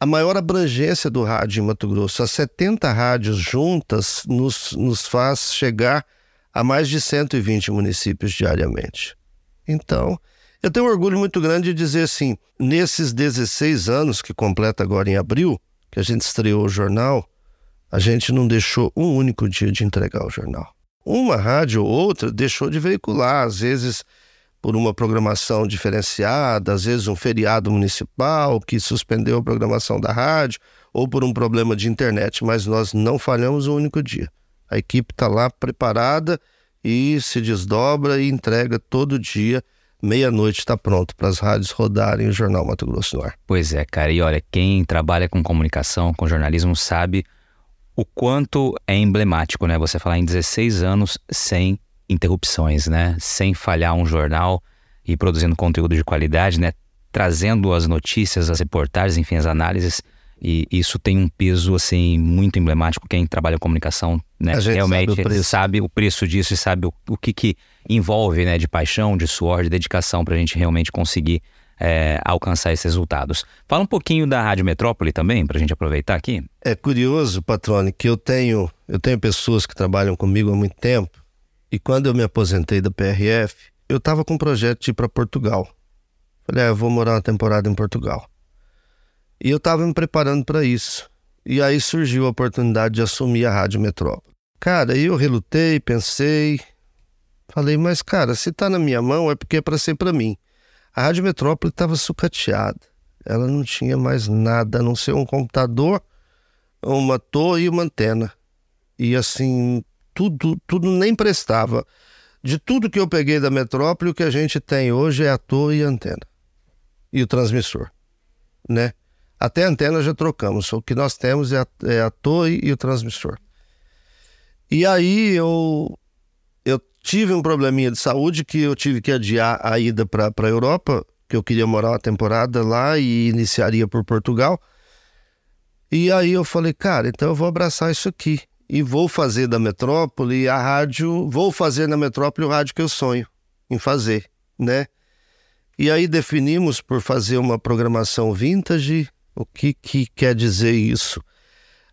a maior abrangência do rádio em Mato Grosso. As 70 rádios juntas nos, nos faz chegar a mais de 120 municípios diariamente. Então, eu tenho um orgulho muito grande de dizer assim: nesses 16 anos que completa agora em abril, que a gente estreou o jornal, a gente não deixou um único dia de entregar o jornal. Uma rádio ou outra deixou de veicular, às vezes por uma programação diferenciada, às vezes um feriado municipal que suspendeu a programação da rádio, ou por um problema de internet, mas nós não falhamos um único dia. A equipe está lá preparada e se desdobra e entrega todo dia. Meia-noite está pronto para as rádios rodarem o Jornal Mato Grosso no ar. Pois é, cara. E olha, quem trabalha com comunicação, com jornalismo, sabe o quanto é emblemático, né? Você falar em 16 anos sem interrupções, né? Sem falhar um jornal e produzindo conteúdo de qualidade, né? Trazendo as notícias, as reportagens, enfim, as análises e isso tem um peso assim muito emblemático. Quem trabalha com comunicação, né, realmente sabe o, sabe o, preço disso e sabe o, o que, que envolve, né, de paixão, de suor, de dedicação para a gente realmente conseguir é, alcançar esses resultados. Fala um pouquinho da Rádio Metrópole também, para a gente aproveitar aqui. É curioso, Patrone, que eu tenho eu tenho pessoas que trabalham comigo há muito tempo e quando eu me aposentei da PRF, eu estava com um projeto de ir para Portugal. Falei, ah, eu vou morar uma temporada em Portugal. E eu estava me preparando para isso. E aí surgiu a oportunidade de assumir a Rádio Metrópole. Cara, eu relutei, pensei, falei, mas cara, se tá na minha mão é porque é para ser para mim. A Rádio Metrópole estava sucateada. Ela não tinha mais nada a não ser um computador, uma torre e uma antena. E assim, tudo, tudo nem prestava. De tudo que eu peguei da Metrópole, o que a gente tem hoje é a torre e a antena. E o transmissor, né? Até a antena já trocamos. O que nós temos é a, é a torre e o transmissor. E aí eu, eu tive um probleminha de saúde que eu tive que adiar a ida para a Europa, que eu queria morar uma temporada lá e iniciaria por Portugal. E aí eu falei, cara, então eu vou abraçar isso aqui. E vou fazer da metrópole a rádio, vou fazer na metrópole o rádio que eu sonho em fazer, né? E aí definimos por fazer uma programação vintage, o que, que quer dizer isso?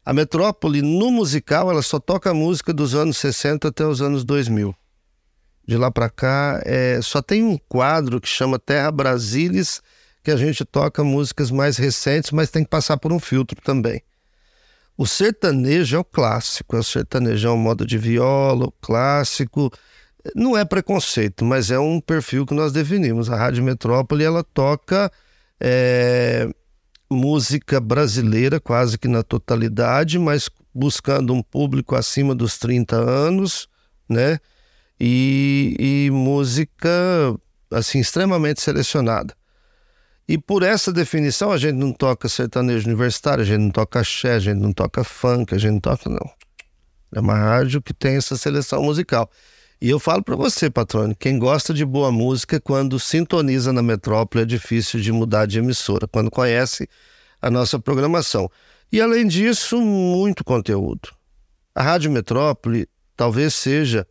A Metrópole, no musical, ela só toca música dos anos 60 até os anos 2000. De lá para cá, é, só tem um quadro que chama Terra Brasilis, que a gente toca músicas mais recentes, mas tem que passar por um filtro também. O sertanejo é o clássico, é o sertanejão modo de viola, o clássico. Não é preconceito, mas é um perfil que nós definimos. A Rádio Metrópole, ela toca é, música brasileira quase que na totalidade, mas buscando um público acima dos 30 anos, né? E, e música assim extremamente selecionada. E por essa definição a gente não toca sertanejo universitário, a gente não toca axé, a gente não toca funk, a gente não toca não. É uma rádio que tem essa seleção musical. E eu falo para você, patrônio, quem gosta de boa música, quando sintoniza na metrópole, é difícil de mudar de emissora, quando conhece a nossa programação. E além disso, muito conteúdo. A Rádio Metrópole talvez seja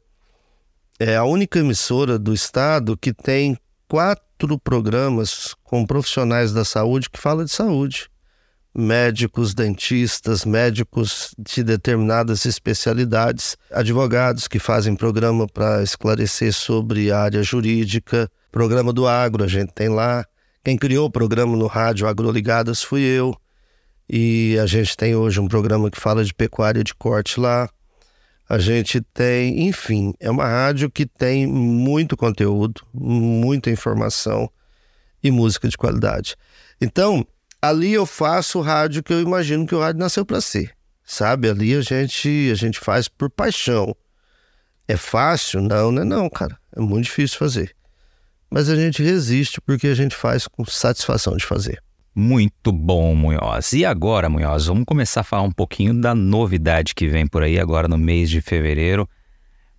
é, a única emissora do estado que tem quatro programas com profissionais da saúde que falam de saúde médicos, dentistas, médicos de determinadas especialidades, advogados que fazem programa para esclarecer sobre a área jurídica, programa do agro, a gente tem lá. Quem criou o programa no rádio Agroligadas fui eu. E a gente tem hoje um programa que fala de pecuária de corte lá. A gente tem, enfim, é uma rádio que tem muito conteúdo, muita informação e música de qualidade. Então, ali eu faço o rádio que eu imagino que o rádio nasceu para ser. Sabe? Ali a gente a gente faz por paixão. É fácil? Não, não é não, cara. É muito difícil fazer. Mas a gente resiste porque a gente faz com satisfação de fazer. Muito bom, Munhoz. E agora, Munhoz, vamos começar a falar um pouquinho da novidade que vem por aí agora no mês de fevereiro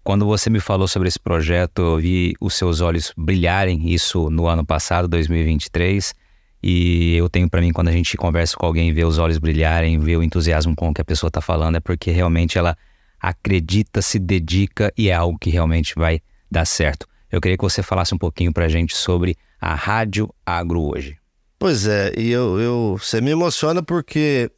Quando você me falou sobre esse projeto, eu vi os seus olhos brilharem, isso no ano passado, 2023. E eu tenho para mim, quando a gente conversa com alguém, ver os olhos brilharem, ver o entusiasmo com que a pessoa está falando, é porque realmente ela acredita, se dedica e é algo que realmente vai dar certo. Eu queria que você falasse um pouquinho para a gente sobre a Rádio Agro hoje. Pois é, e eu, eu, você me emociona porque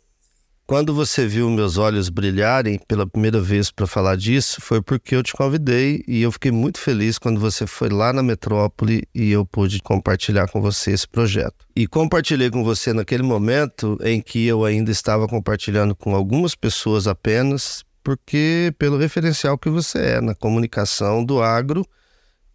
quando você viu meus olhos brilharem pela primeira vez para falar disso, foi porque eu te convidei e eu fiquei muito feliz quando você foi lá na metrópole e eu pude compartilhar com você esse projeto. E compartilhei com você naquele momento em que eu ainda estava compartilhando com algumas pessoas apenas, porque pelo referencial que você é na comunicação do agro,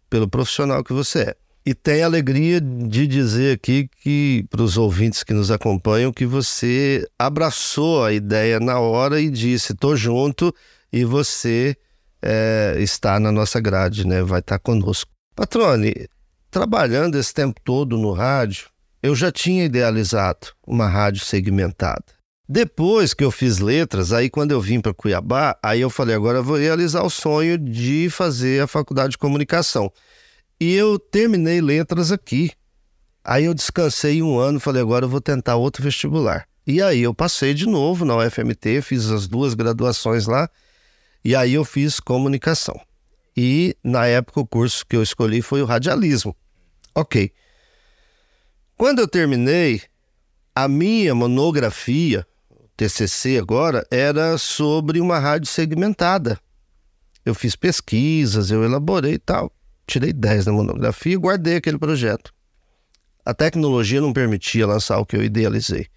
pelo profissional que você é. E tenho a alegria de dizer aqui que para os ouvintes que nos acompanham que você abraçou a ideia na hora e disse estou junto e você é, está na nossa grade, né? Vai estar conosco. Patrone, trabalhando esse tempo todo no rádio, eu já tinha idealizado uma rádio segmentada. Depois que eu fiz letras, aí quando eu vim para Cuiabá, aí eu falei, agora eu vou realizar o sonho de fazer a faculdade de comunicação. E eu terminei letras aqui. Aí eu descansei um ano, falei, agora eu vou tentar outro vestibular. E aí eu passei de novo na UFMT, fiz as duas graduações lá, e aí eu fiz comunicação. E na época o curso que eu escolhi foi o radialismo. Ok. Quando eu terminei, a minha monografia, TCC agora, era sobre uma rádio segmentada. Eu fiz pesquisas, eu elaborei e tal tirei 10 na monografia e guardei aquele projeto. A tecnologia não permitia lançar o que eu idealizei.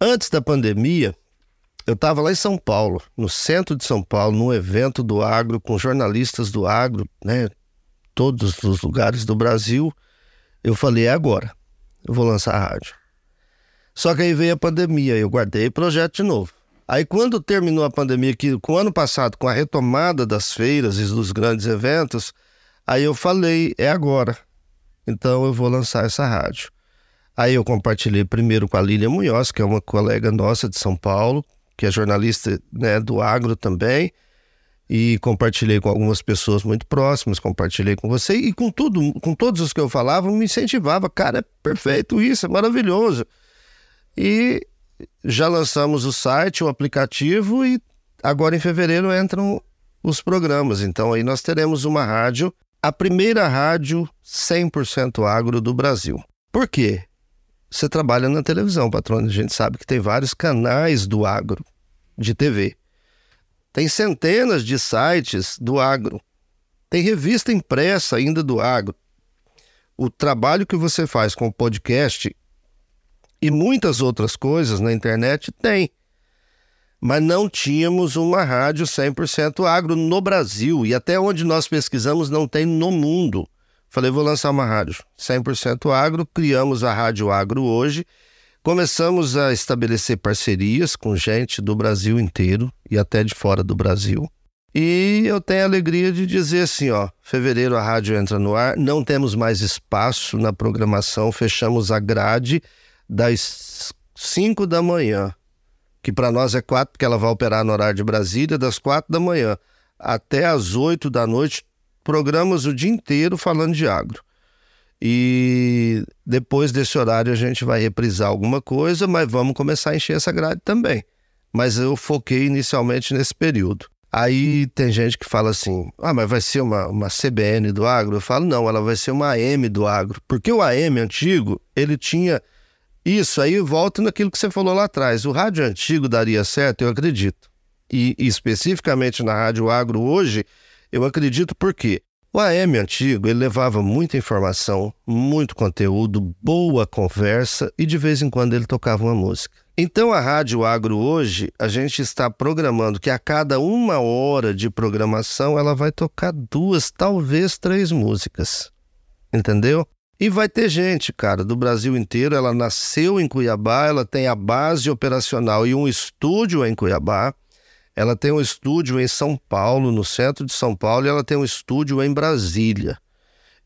Antes da pandemia, eu estava lá em São Paulo, no centro de São Paulo, num evento do agro, com jornalistas do agro, né? Todos os lugares do Brasil. Eu falei, é agora, eu vou lançar a rádio. Só que aí veio a pandemia, eu guardei o projeto de novo. Aí quando terminou a pandemia, que com o ano passado, com a retomada das feiras e dos grandes eventos, Aí eu falei, é agora. Então eu vou lançar essa rádio. Aí eu compartilhei primeiro com a Lília Munhoz, que é uma colega nossa de São Paulo, que é jornalista né, do agro também. E compartilhei com algumas pessoas muito próximas, compartilhei com você e com tudo, com todos os que eu falava, me incentivava, cara, é perfeito isso, é maravilhoso. E já lançamos o site, o aplicativo e agora em fevereiro entram os programas. Então aí nós teremos uma rádio a primeira rádio 100% agro do Brasil. Por quê? Você trabalha na televisão, patrônio. A gente sabe que tem vários canais do agro de TV. Tem centenas de sites do agro. Tem revista impressa ainda do agro. O trabalho que você faz com o podcast e muitas outras coisas na internet tem mas não tínhamos uma rádio 100% agro no Brasil e até onde nós pesquisamos não tem no mundo. Falei, vou lançar uma rádio 100% agro, criamos a Rádio Agro hoje, começamos a estabelecer parcerias com gente do Brasil inteiro e até de fora do Brasil. E eu tenho a alegria de dizer assim, ó, fevereiro a rádio entra no ar, não temos mais espaço na programação, fechamos a grade das 5 da manhã que para nós é quatro, porque ela vai operar no horário de Brasília, das quatro da manhã até as oito da noite, programas o dia inteiro falando de agro. E depois desse horário a gente vai reprisar alguma coisa, mas vamos começar a encher essa grade também. Mas eu foquei inicialmente nesse período. Aí tem gente que fala assim: ah, mas vai ser uma, uma CBN do agro? Eu falo: não, ela vai ser uma AM do agro. Porque o AM antigo, ele tinha isso aí volta naquilo que você falou lá atrás. O rádio antigo daria certo, eu acredito. E, especificamente na Rádio Agro hoje, eu acredito porque o AM antigo ele levava muita informação, muito conteúdo, boa conversa e de vez em quando ele tocava uma música. Então a Rádio Agro hoje, a gente está programando que a cada uma hora de programação ela vai tocar duas, talvez três músicas. Entendeu? E vai ter gente, cara, do Brasil inteiro. Ela nasceu em Cuiabá, ela tem a base operacional e um estúdio em Cuiabá. Ela tem um estúdio em São Paulo, no centro de São Paulo, e ela tem um estúdio em Brasília.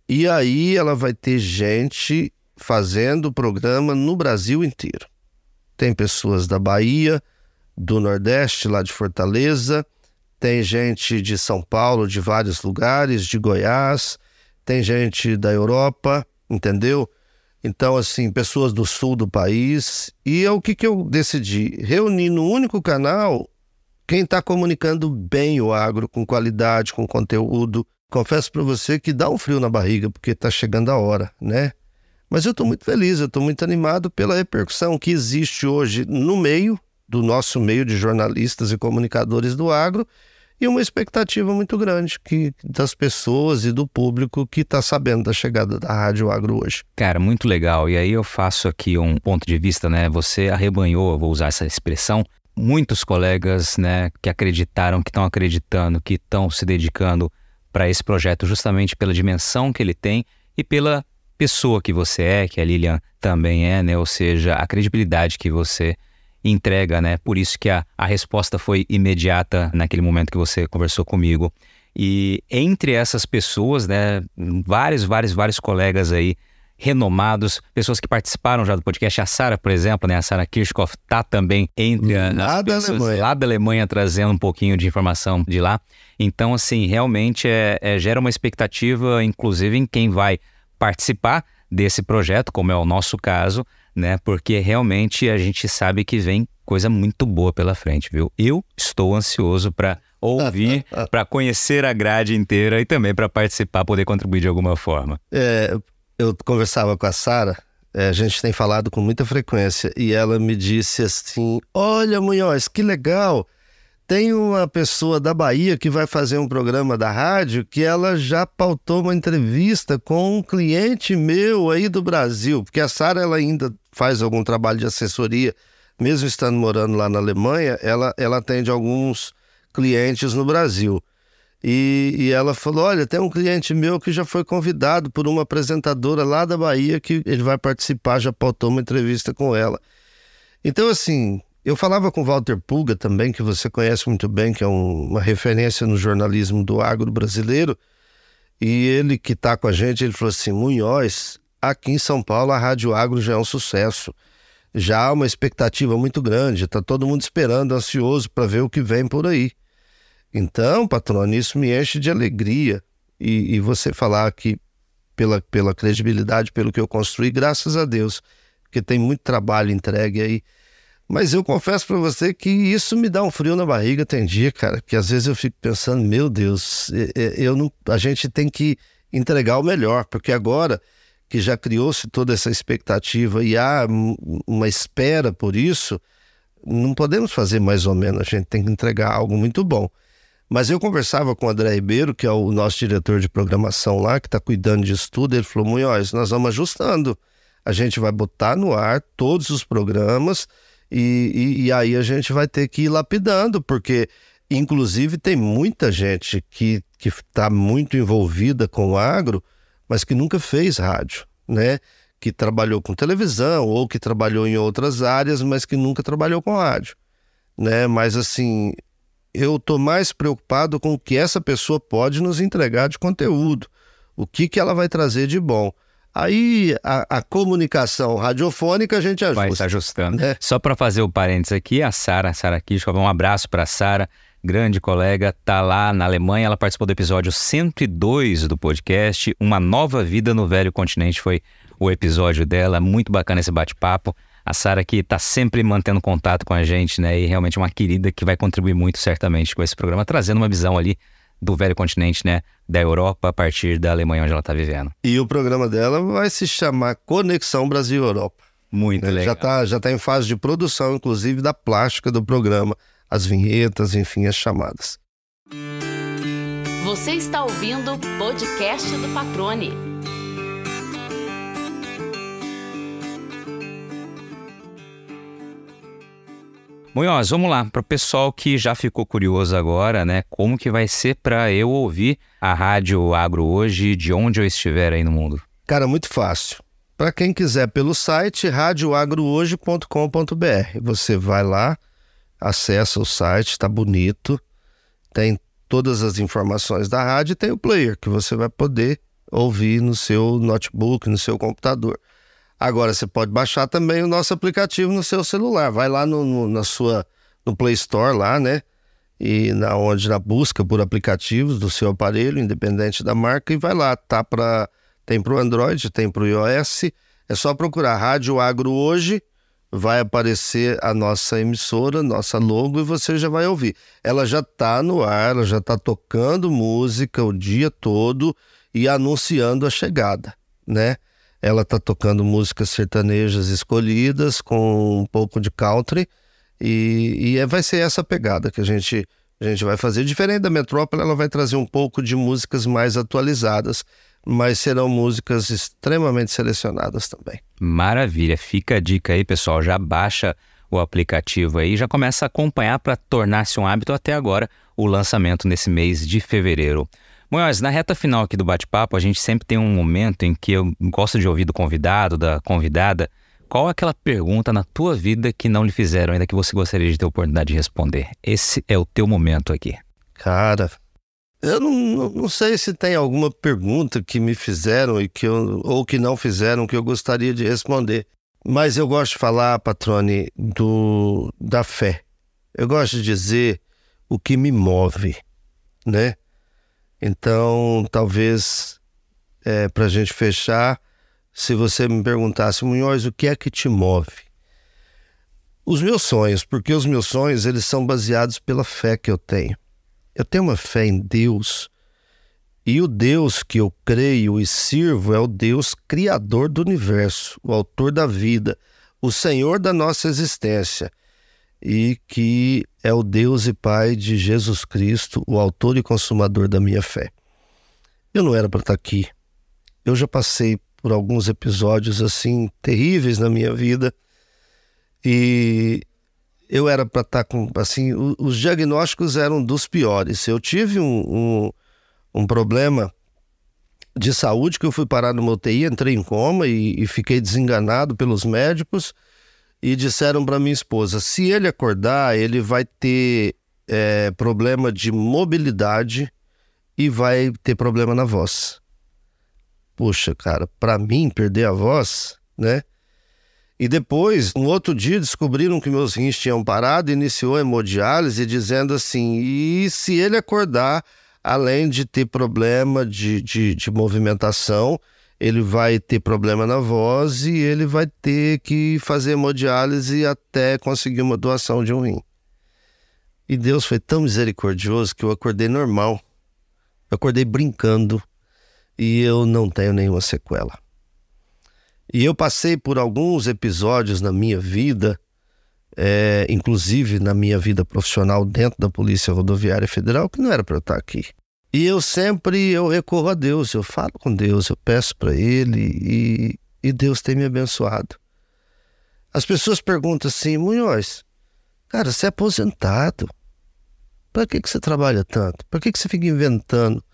E aí ela vai ter gente fazendo o programa no Brasil inteiro. Tem pessoas da Bahia, do Nordeste, lá de Fortaleza, tem gente de São Paulo, de vários lugares, de Goiás, tem gente da Europa, entendeu? Então, assim, pessoas do sul do país. E é o que, que eu decidi? Reunir no único canal quem está comunicando bem o agro, com qualidade, com conteúdo. Confesso para você que dá um frio na barriga, porque está chegando a hora, né? Mas eu estou muito feliz, eu estou muito animado pela repercussão que existe hoje no meio, do nosso meio de jornalistas e comunicadores do agro, e uma expectativa muito grande que, das pessoas e do público que está sabendo da chegada da Rádio Agro hoje. Cara, muito legal. E aí eu faço aqui um ponto de vista, né? Você arrebanhou, vou usar essa expressão, muitos colegas, né, que acreditaram, que estão acreditando, que estão se dedicando para esse projeto justamente pela dimensão que ele tem e pela pessoa que você é, que a Lilian também é, né? Ou seja, a credibilidade que você entrega, né? Por isso que a, a resposta foi imediata naquele momento que você conversou comigo. E entre essas pessoas, né, vários, vários, vários colegas aí renomados, pessoas que participaram já do podcast. A Sara, por exemplo, né? A Sara Kirchhoff tá também entre as lá pessoas da Alemanha. lá da Alemanha trazendo um pouquinho de informação de lá. Então, assim, realmente é, é, gera uma expectativa, inclusive, em quem vai participar desse projeto, como é o nosso caso, né? Porque realmente a gente sabe que vem coisa muito boa pela frente, viu? Eu estou ansioso para ouvir, para conhecer a grade inteira e também para participar, poder contribuir de alguma forma. É, eu conversava com a Sara, é, a gente tem falado com muita frequência, e ela me disse assim: Olha, Munhoz, que legal! Tem uma pessoa da Bahia que vai fazer um programa da rádio que ela já pautou uma entrevista com um cliente meu aí do Brasil, porque a Sara ela ainda faz algum trabalho de assessoria, mesmo estando morando lá na Alemanha, ela, ela atende alguns clientes no Brasil. E, e, ela falou: Olha, tem um cliente meu que já foi convidado por uma apresentadora lá da Bahia que ele vai participar, já pautou uma entrevista com ela. Então, assim, eu falava com Walter Pulga também, que você conhece muito bem, que é um, uma referência no jornalismo do agro brasileiro. E ele que está com a gente, ele falou assim: Munhoz, aqui em São Paulo a Rádio Agro já é um sucesso. Já há uma expectativa muito grande, está todo mundo esperando, ansioso para ver o que vem por aí. Então, patrona, isso me enche de alegria. E, e, você falar que, pela, pela credibilidade, pelo que eu construí, graças a Deus, porque tem muito trabalho entregue aí. Mas eu confesso para você que isso me dá um frio na barriga, tem dia, cara, que às vezes eu fico pensando, meu Deus, eu não, a gente tem que entregar o melhor, porque agora que já criou-se toda essa expectativa e há uma espera por isso, não podemos fazer mais ou menos, a gente tem que entregar algo muito bom. Mas eu conversava com o André Ribeiro, que é o nosso diretor de programação lá, que está cuidando disso tudo. Ele falou: Munhoz, nós vamos ajustando. A gente vai botar no ar todos os programas e, e, e aí a gente vai ter que ir lapidando, porque, inclusive, tem muita gente que está muito envolvida com o agro, mas que nunca fez rádio, né? Que trabalhou com televisão ou que trabalhou em outras áreas, mas que nunca trabalhou com rádio, né? Mas assim, eu estou mais preocupado com o que essa pessoa pode nos entregar de conteúdo, o que, que ela vai trazer de bom. Aí a, a comunicação radiofônica a gente ajusta. Vai se ajustando. Né? Só para fazer o parênteses aqui, a Sara, Sara Kishkov, um abraço para a Sara, grande colega, tá lá na Alemanha, ela participou do episódio 102 do podcast, Uma Nova Vida no Velho Continente, foi o episódio dela, muito bacana esse bate-papo. A Sara que está sempre mantendo contato com a gente, né? E realmente uma querida que vai contribuir muito certamente com esse programa, trazendo uma visão ali do velho continente, né? Da Europa a partir da Alemanha onde ela está vivendo. E o programa dela vai se chamar Conexão Brasil-Europa. Muito né? legal. Já está já tá em fase de produção, inclusive, da plástica do programa, as vinhetas, enfim, as chamadas. Você está ouvindo o podcast do Patrone. Munhoz, vamos lá, para o pessoal que já ficou curioso agora, né? Como que vai ser para eu ouvir a Rádio Agro hoje, de onde eu estiver aí no mundo? Cara, muito fácil. Para quem quiser pelo site radioagrohoje.com.br. Você vai lá, acessa o site, está bonito, tem todas as informações da rádio e tem o player que você vai poder ouvir no seu notebook, no seu computador. Agora você pode baixar também o nosso aplicativo no seu celular. Vai lá no, no, na sua no Play Store lá, né? e na onde na busca por aplicativos do seu aparelho, independente da marca, e vai lá, tá para tem para o Android, tem para o iOS, é só procurar Rádio Agro hoje, vai aparecer a nossa emissora, nossa logo e você já vai ouvir. Ela já está no ar, ela já está tocando música o dia todo e anunciando a chegada, né? Ela está tocando músicas sertanejas escolhidas com um pouco de country e, e é, vai ser essa pegada que a gente, a gente vai fazer. Diferente da Metrópole, ela vai trazer um pouco de músicas mais atualizadas, mas serão músicas extremamente selecionadas também. Maravilha, fica a dica aí, pessoal. Já baixa o aplicativo aí, já começa a acompanhar para tornar-se um hábito até agora o lançamento nesse mês de fevereiro. Munhoz, na reta final aqui do bate-papo, a gente sempre tem um momento em que eu gosto de ouvir do convidado, da convidada, qual é aquela pergunta na tua vida que não lhe fizeram ainda que você gostaria de ter a oportunidade de responder? Esse é o teu momento aqui. Cara, eu não, não sei se tem alguma pergunta que me fizeram e que eu, ou que não fizeram que eu gostaria de responder. Mas eu gosto de falar, Patrone, do, da fé. Eu gosto de dizer o que me move, né? Então, talvez, é, para a gente fechar, se você me perguntasse, Munhoz, o que é que te move? Os meus sonhos, porque os meus sonhos eles são baseados pela fé que eu tenho. Eu tenho uma fé em Deus e o Deus que eu creio e sirvo é o Deus criador do universo, o autor da vida, o Senhor da nossa existência e que é o Deus e Pai de Jesus Cristo, o autor e consumador da minha fé. Eu não era para estar aqui. Eu já passei por alguns episódios assim terríveis na minha vida e eu era para estar tá com assim os diagnósticos eram dos piores. Eu tive um, um, um, problema de saúde que eu fui parar no UTI, entrei em coma e, e fiquei desenganado pelos médicos e disseram para minha esposa: se ele acordar, ele vai ter é, problema de mobilidade e vai ter problema na voz poxa, cara, para mim perder a voz, né? E depois, no outro dia, descobriram que meus rins tinham parado, iniciou a hemodiálise, dizendo assim: e se ele acordar, além de ter problema de, de, de movimentação, ele vai ter problema na voz e ele vai ter que fazer hemodiálise até conseguir uma doação de um rim. E Deus foi tão misericordioso que eu acordei normal. Eu acordei brincando, e eu não tenho nenhuma sequela. E eu passei por alguns episódios na minha vida, é, inclusive na minha vida profissional dentro da Polícia Rodoviária Federal, que não era para eu estar aqui. E eu sempre eu recorro a Deus, eu falo com Deus, eu peço para Ele e, e Deus tem me abençoado. As pessoas perguntam assim, Munhoz, cara, você é aposentado. Para que, que você trabalha tanto? Para que, que você fica inventando?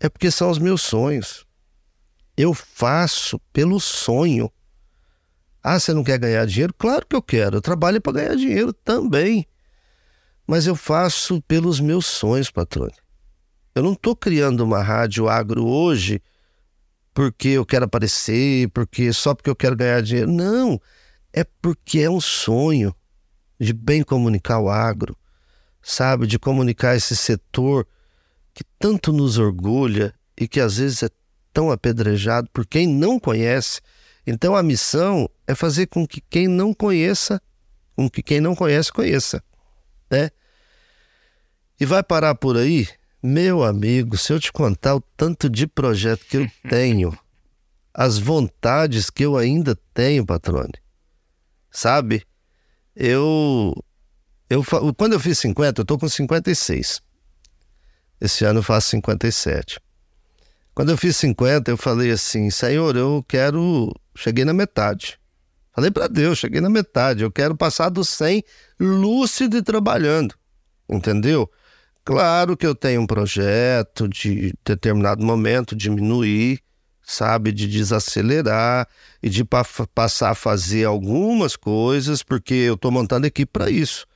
É porque são os meus sonhos. Eu faço pelo sonho. Ah, você não quer ganhar dinheiro? Claro que eu quero. Eu trabalho para ganhar dinheiro também. Mas eu faço pelos meus sonhos, patrônio. Eu não estou criando uma rádio agro hoje porque eu quero aparecer, porque só porque eu quero ganhar dinheiro. Não, é porque é um sonho de bem comunicar o agro, sabe, de comunicar esse setor que tanto nos orgulha e que às vezes é tão apedrejado por quem não conhece. Então a missão é fazer com que quem não conheça, com que quem não conhece conheça, né? E vai parar por aí, meu amigo, se eu te contar o tanto de projeto que eu tenho, as vontades que eu ainda tenho, patrone. Sabe? Eu eu quando eu fiz 50, eu tô com 56. Esse ano eu faço 57. Quando eu fiz 50, eu falei assim: Senhor, eu quero. Cheguei na metade. Falei para Deus, cheguei na metade. Eu quero passar do 100 lúcido e trabalhando. Entendeu? Claro que eu tenho um projeto de determinado momento diminuir, sabe, de desacelerar e de pa passar a fazer algumas coisas, porque eu estou montando equipe para isso.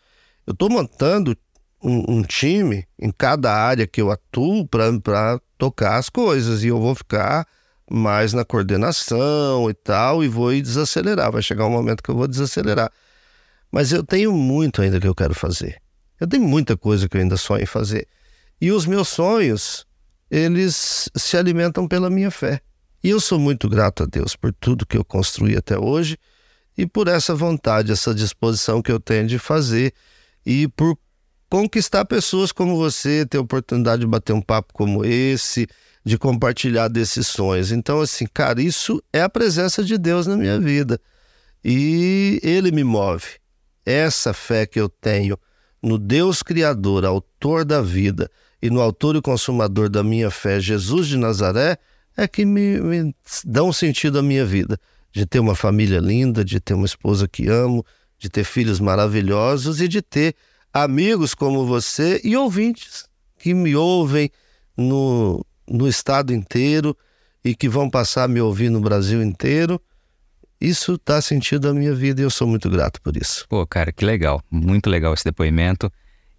Eu estou montando um, um, time em cada área que eu atuo para tocar as coisas e eu vou ficar mais na coordenação e tal e vou desacelerar. Vai chegar um momento que eu vou desacelerar. Mas eu tenho muito ainda que eu quero fazer. Eu tenho muita coisa que eu ainda sonho em fazer. E os meus sonhos, eles se alimentam pela minha fé. E eu sou muito grato a Deus por tudo que eu construí até hoje e por essa vontade, essa disposição que eu tenho de fazer e por conquistar pessoas como você, ter a oportunidade de bater um papo como esse, de compartilhar desses sonhos. Então, assim, cara, isso é a presença de Deus na minha vida. E ele me move. Essa fé que eu tenho no Deus Criador, autor da vida, e no autor e consumador da minha fé, Jesus de Nazaré, é que me, me dá um sentido à minha vida. De ter uma família linda, de ter uma esposa que amo, de ter filhos maravilhosos e de ter amigos como você e ouvintes que me ouvem no, no estado inteiro e que vão passar a me ouvir no Brasil inteiro. Isso dá sentido à minha vida e eu sou muito grato por isso. Pô, cara, que legal. Muito legal esse depoimento.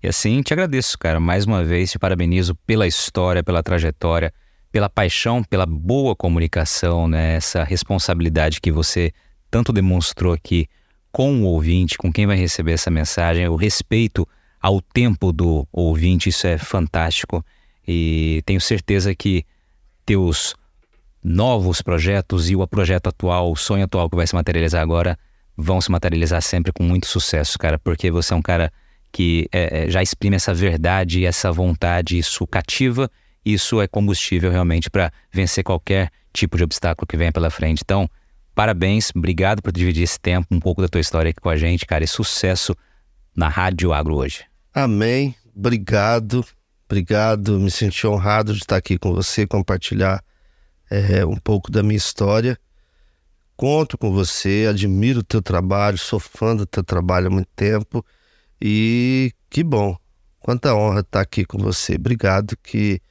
E assim, te agradeço, cara. Mais uma vez, te parabenizo pela história, pela trajetória, pela paixão, pela boa comunicação, né? Essa responsabilidade que você tanto demonstrou aqui com o ouvinte, com quem vai receber essa mensagem, o respeito ao tempo do ouvinte, isso é fantástico. E tenho certeza que teus novos projetos e o projeto atual, o sonho atual que vai se materializar agora, vão se materializar sempre com muito sucesso, cara, porque você é um cara que é, é já exprime essa verdade, essa vontade, isso cativa, isso é combustível realmente para vencer qualquer tipo de obstáculo que venha pela frente. Então, parabéns, obrigado por dividir esse tempo, um pouco da tua história aqui com a gente, cara, e sucesso na Rádio Agro hoje. Amém, obrigado, obrigado, me senti honrado de estar aqui com você, compartilhar é, um pouco da minha história. Conto com você, admiro o teu trabalho, sou fã do teu trabalho há muito tempo e que bom, quanta honra estar aqui com você. Obrigado, que,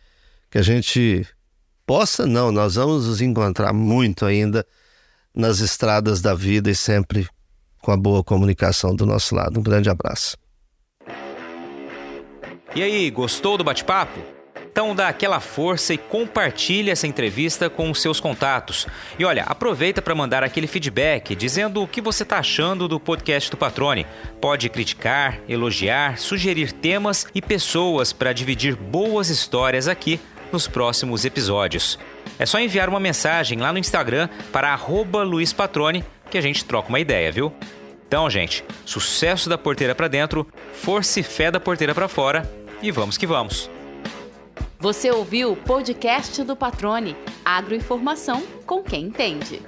que a gente possa, não, nós vamos nos encontrar muito ainda nas estradas da vida e sempre com a boa comunicação do nosso lado. Um grande abraço. E aí, gostou do bate-papo? Então dá aquela força e compartilhe essa entrevista com os seus contatos. E olha, aproveita para mandar aquele feedback dizendo o que você está achando do podcast do Patrone. Pode criticar, elogiar, sugerir temas e pessoas para dividir boas histórias aqui nos próximos episódios. É só enviar uma mensagem lá no Instagram para @luispatrone que a gente troca uma ideia, viu? Então, gente, sucesso da porteira para dentro, força e fé da porteira para fora e vamos que vamos. Você ouviu o podcast do Patrone. Agroinformação com quem entende.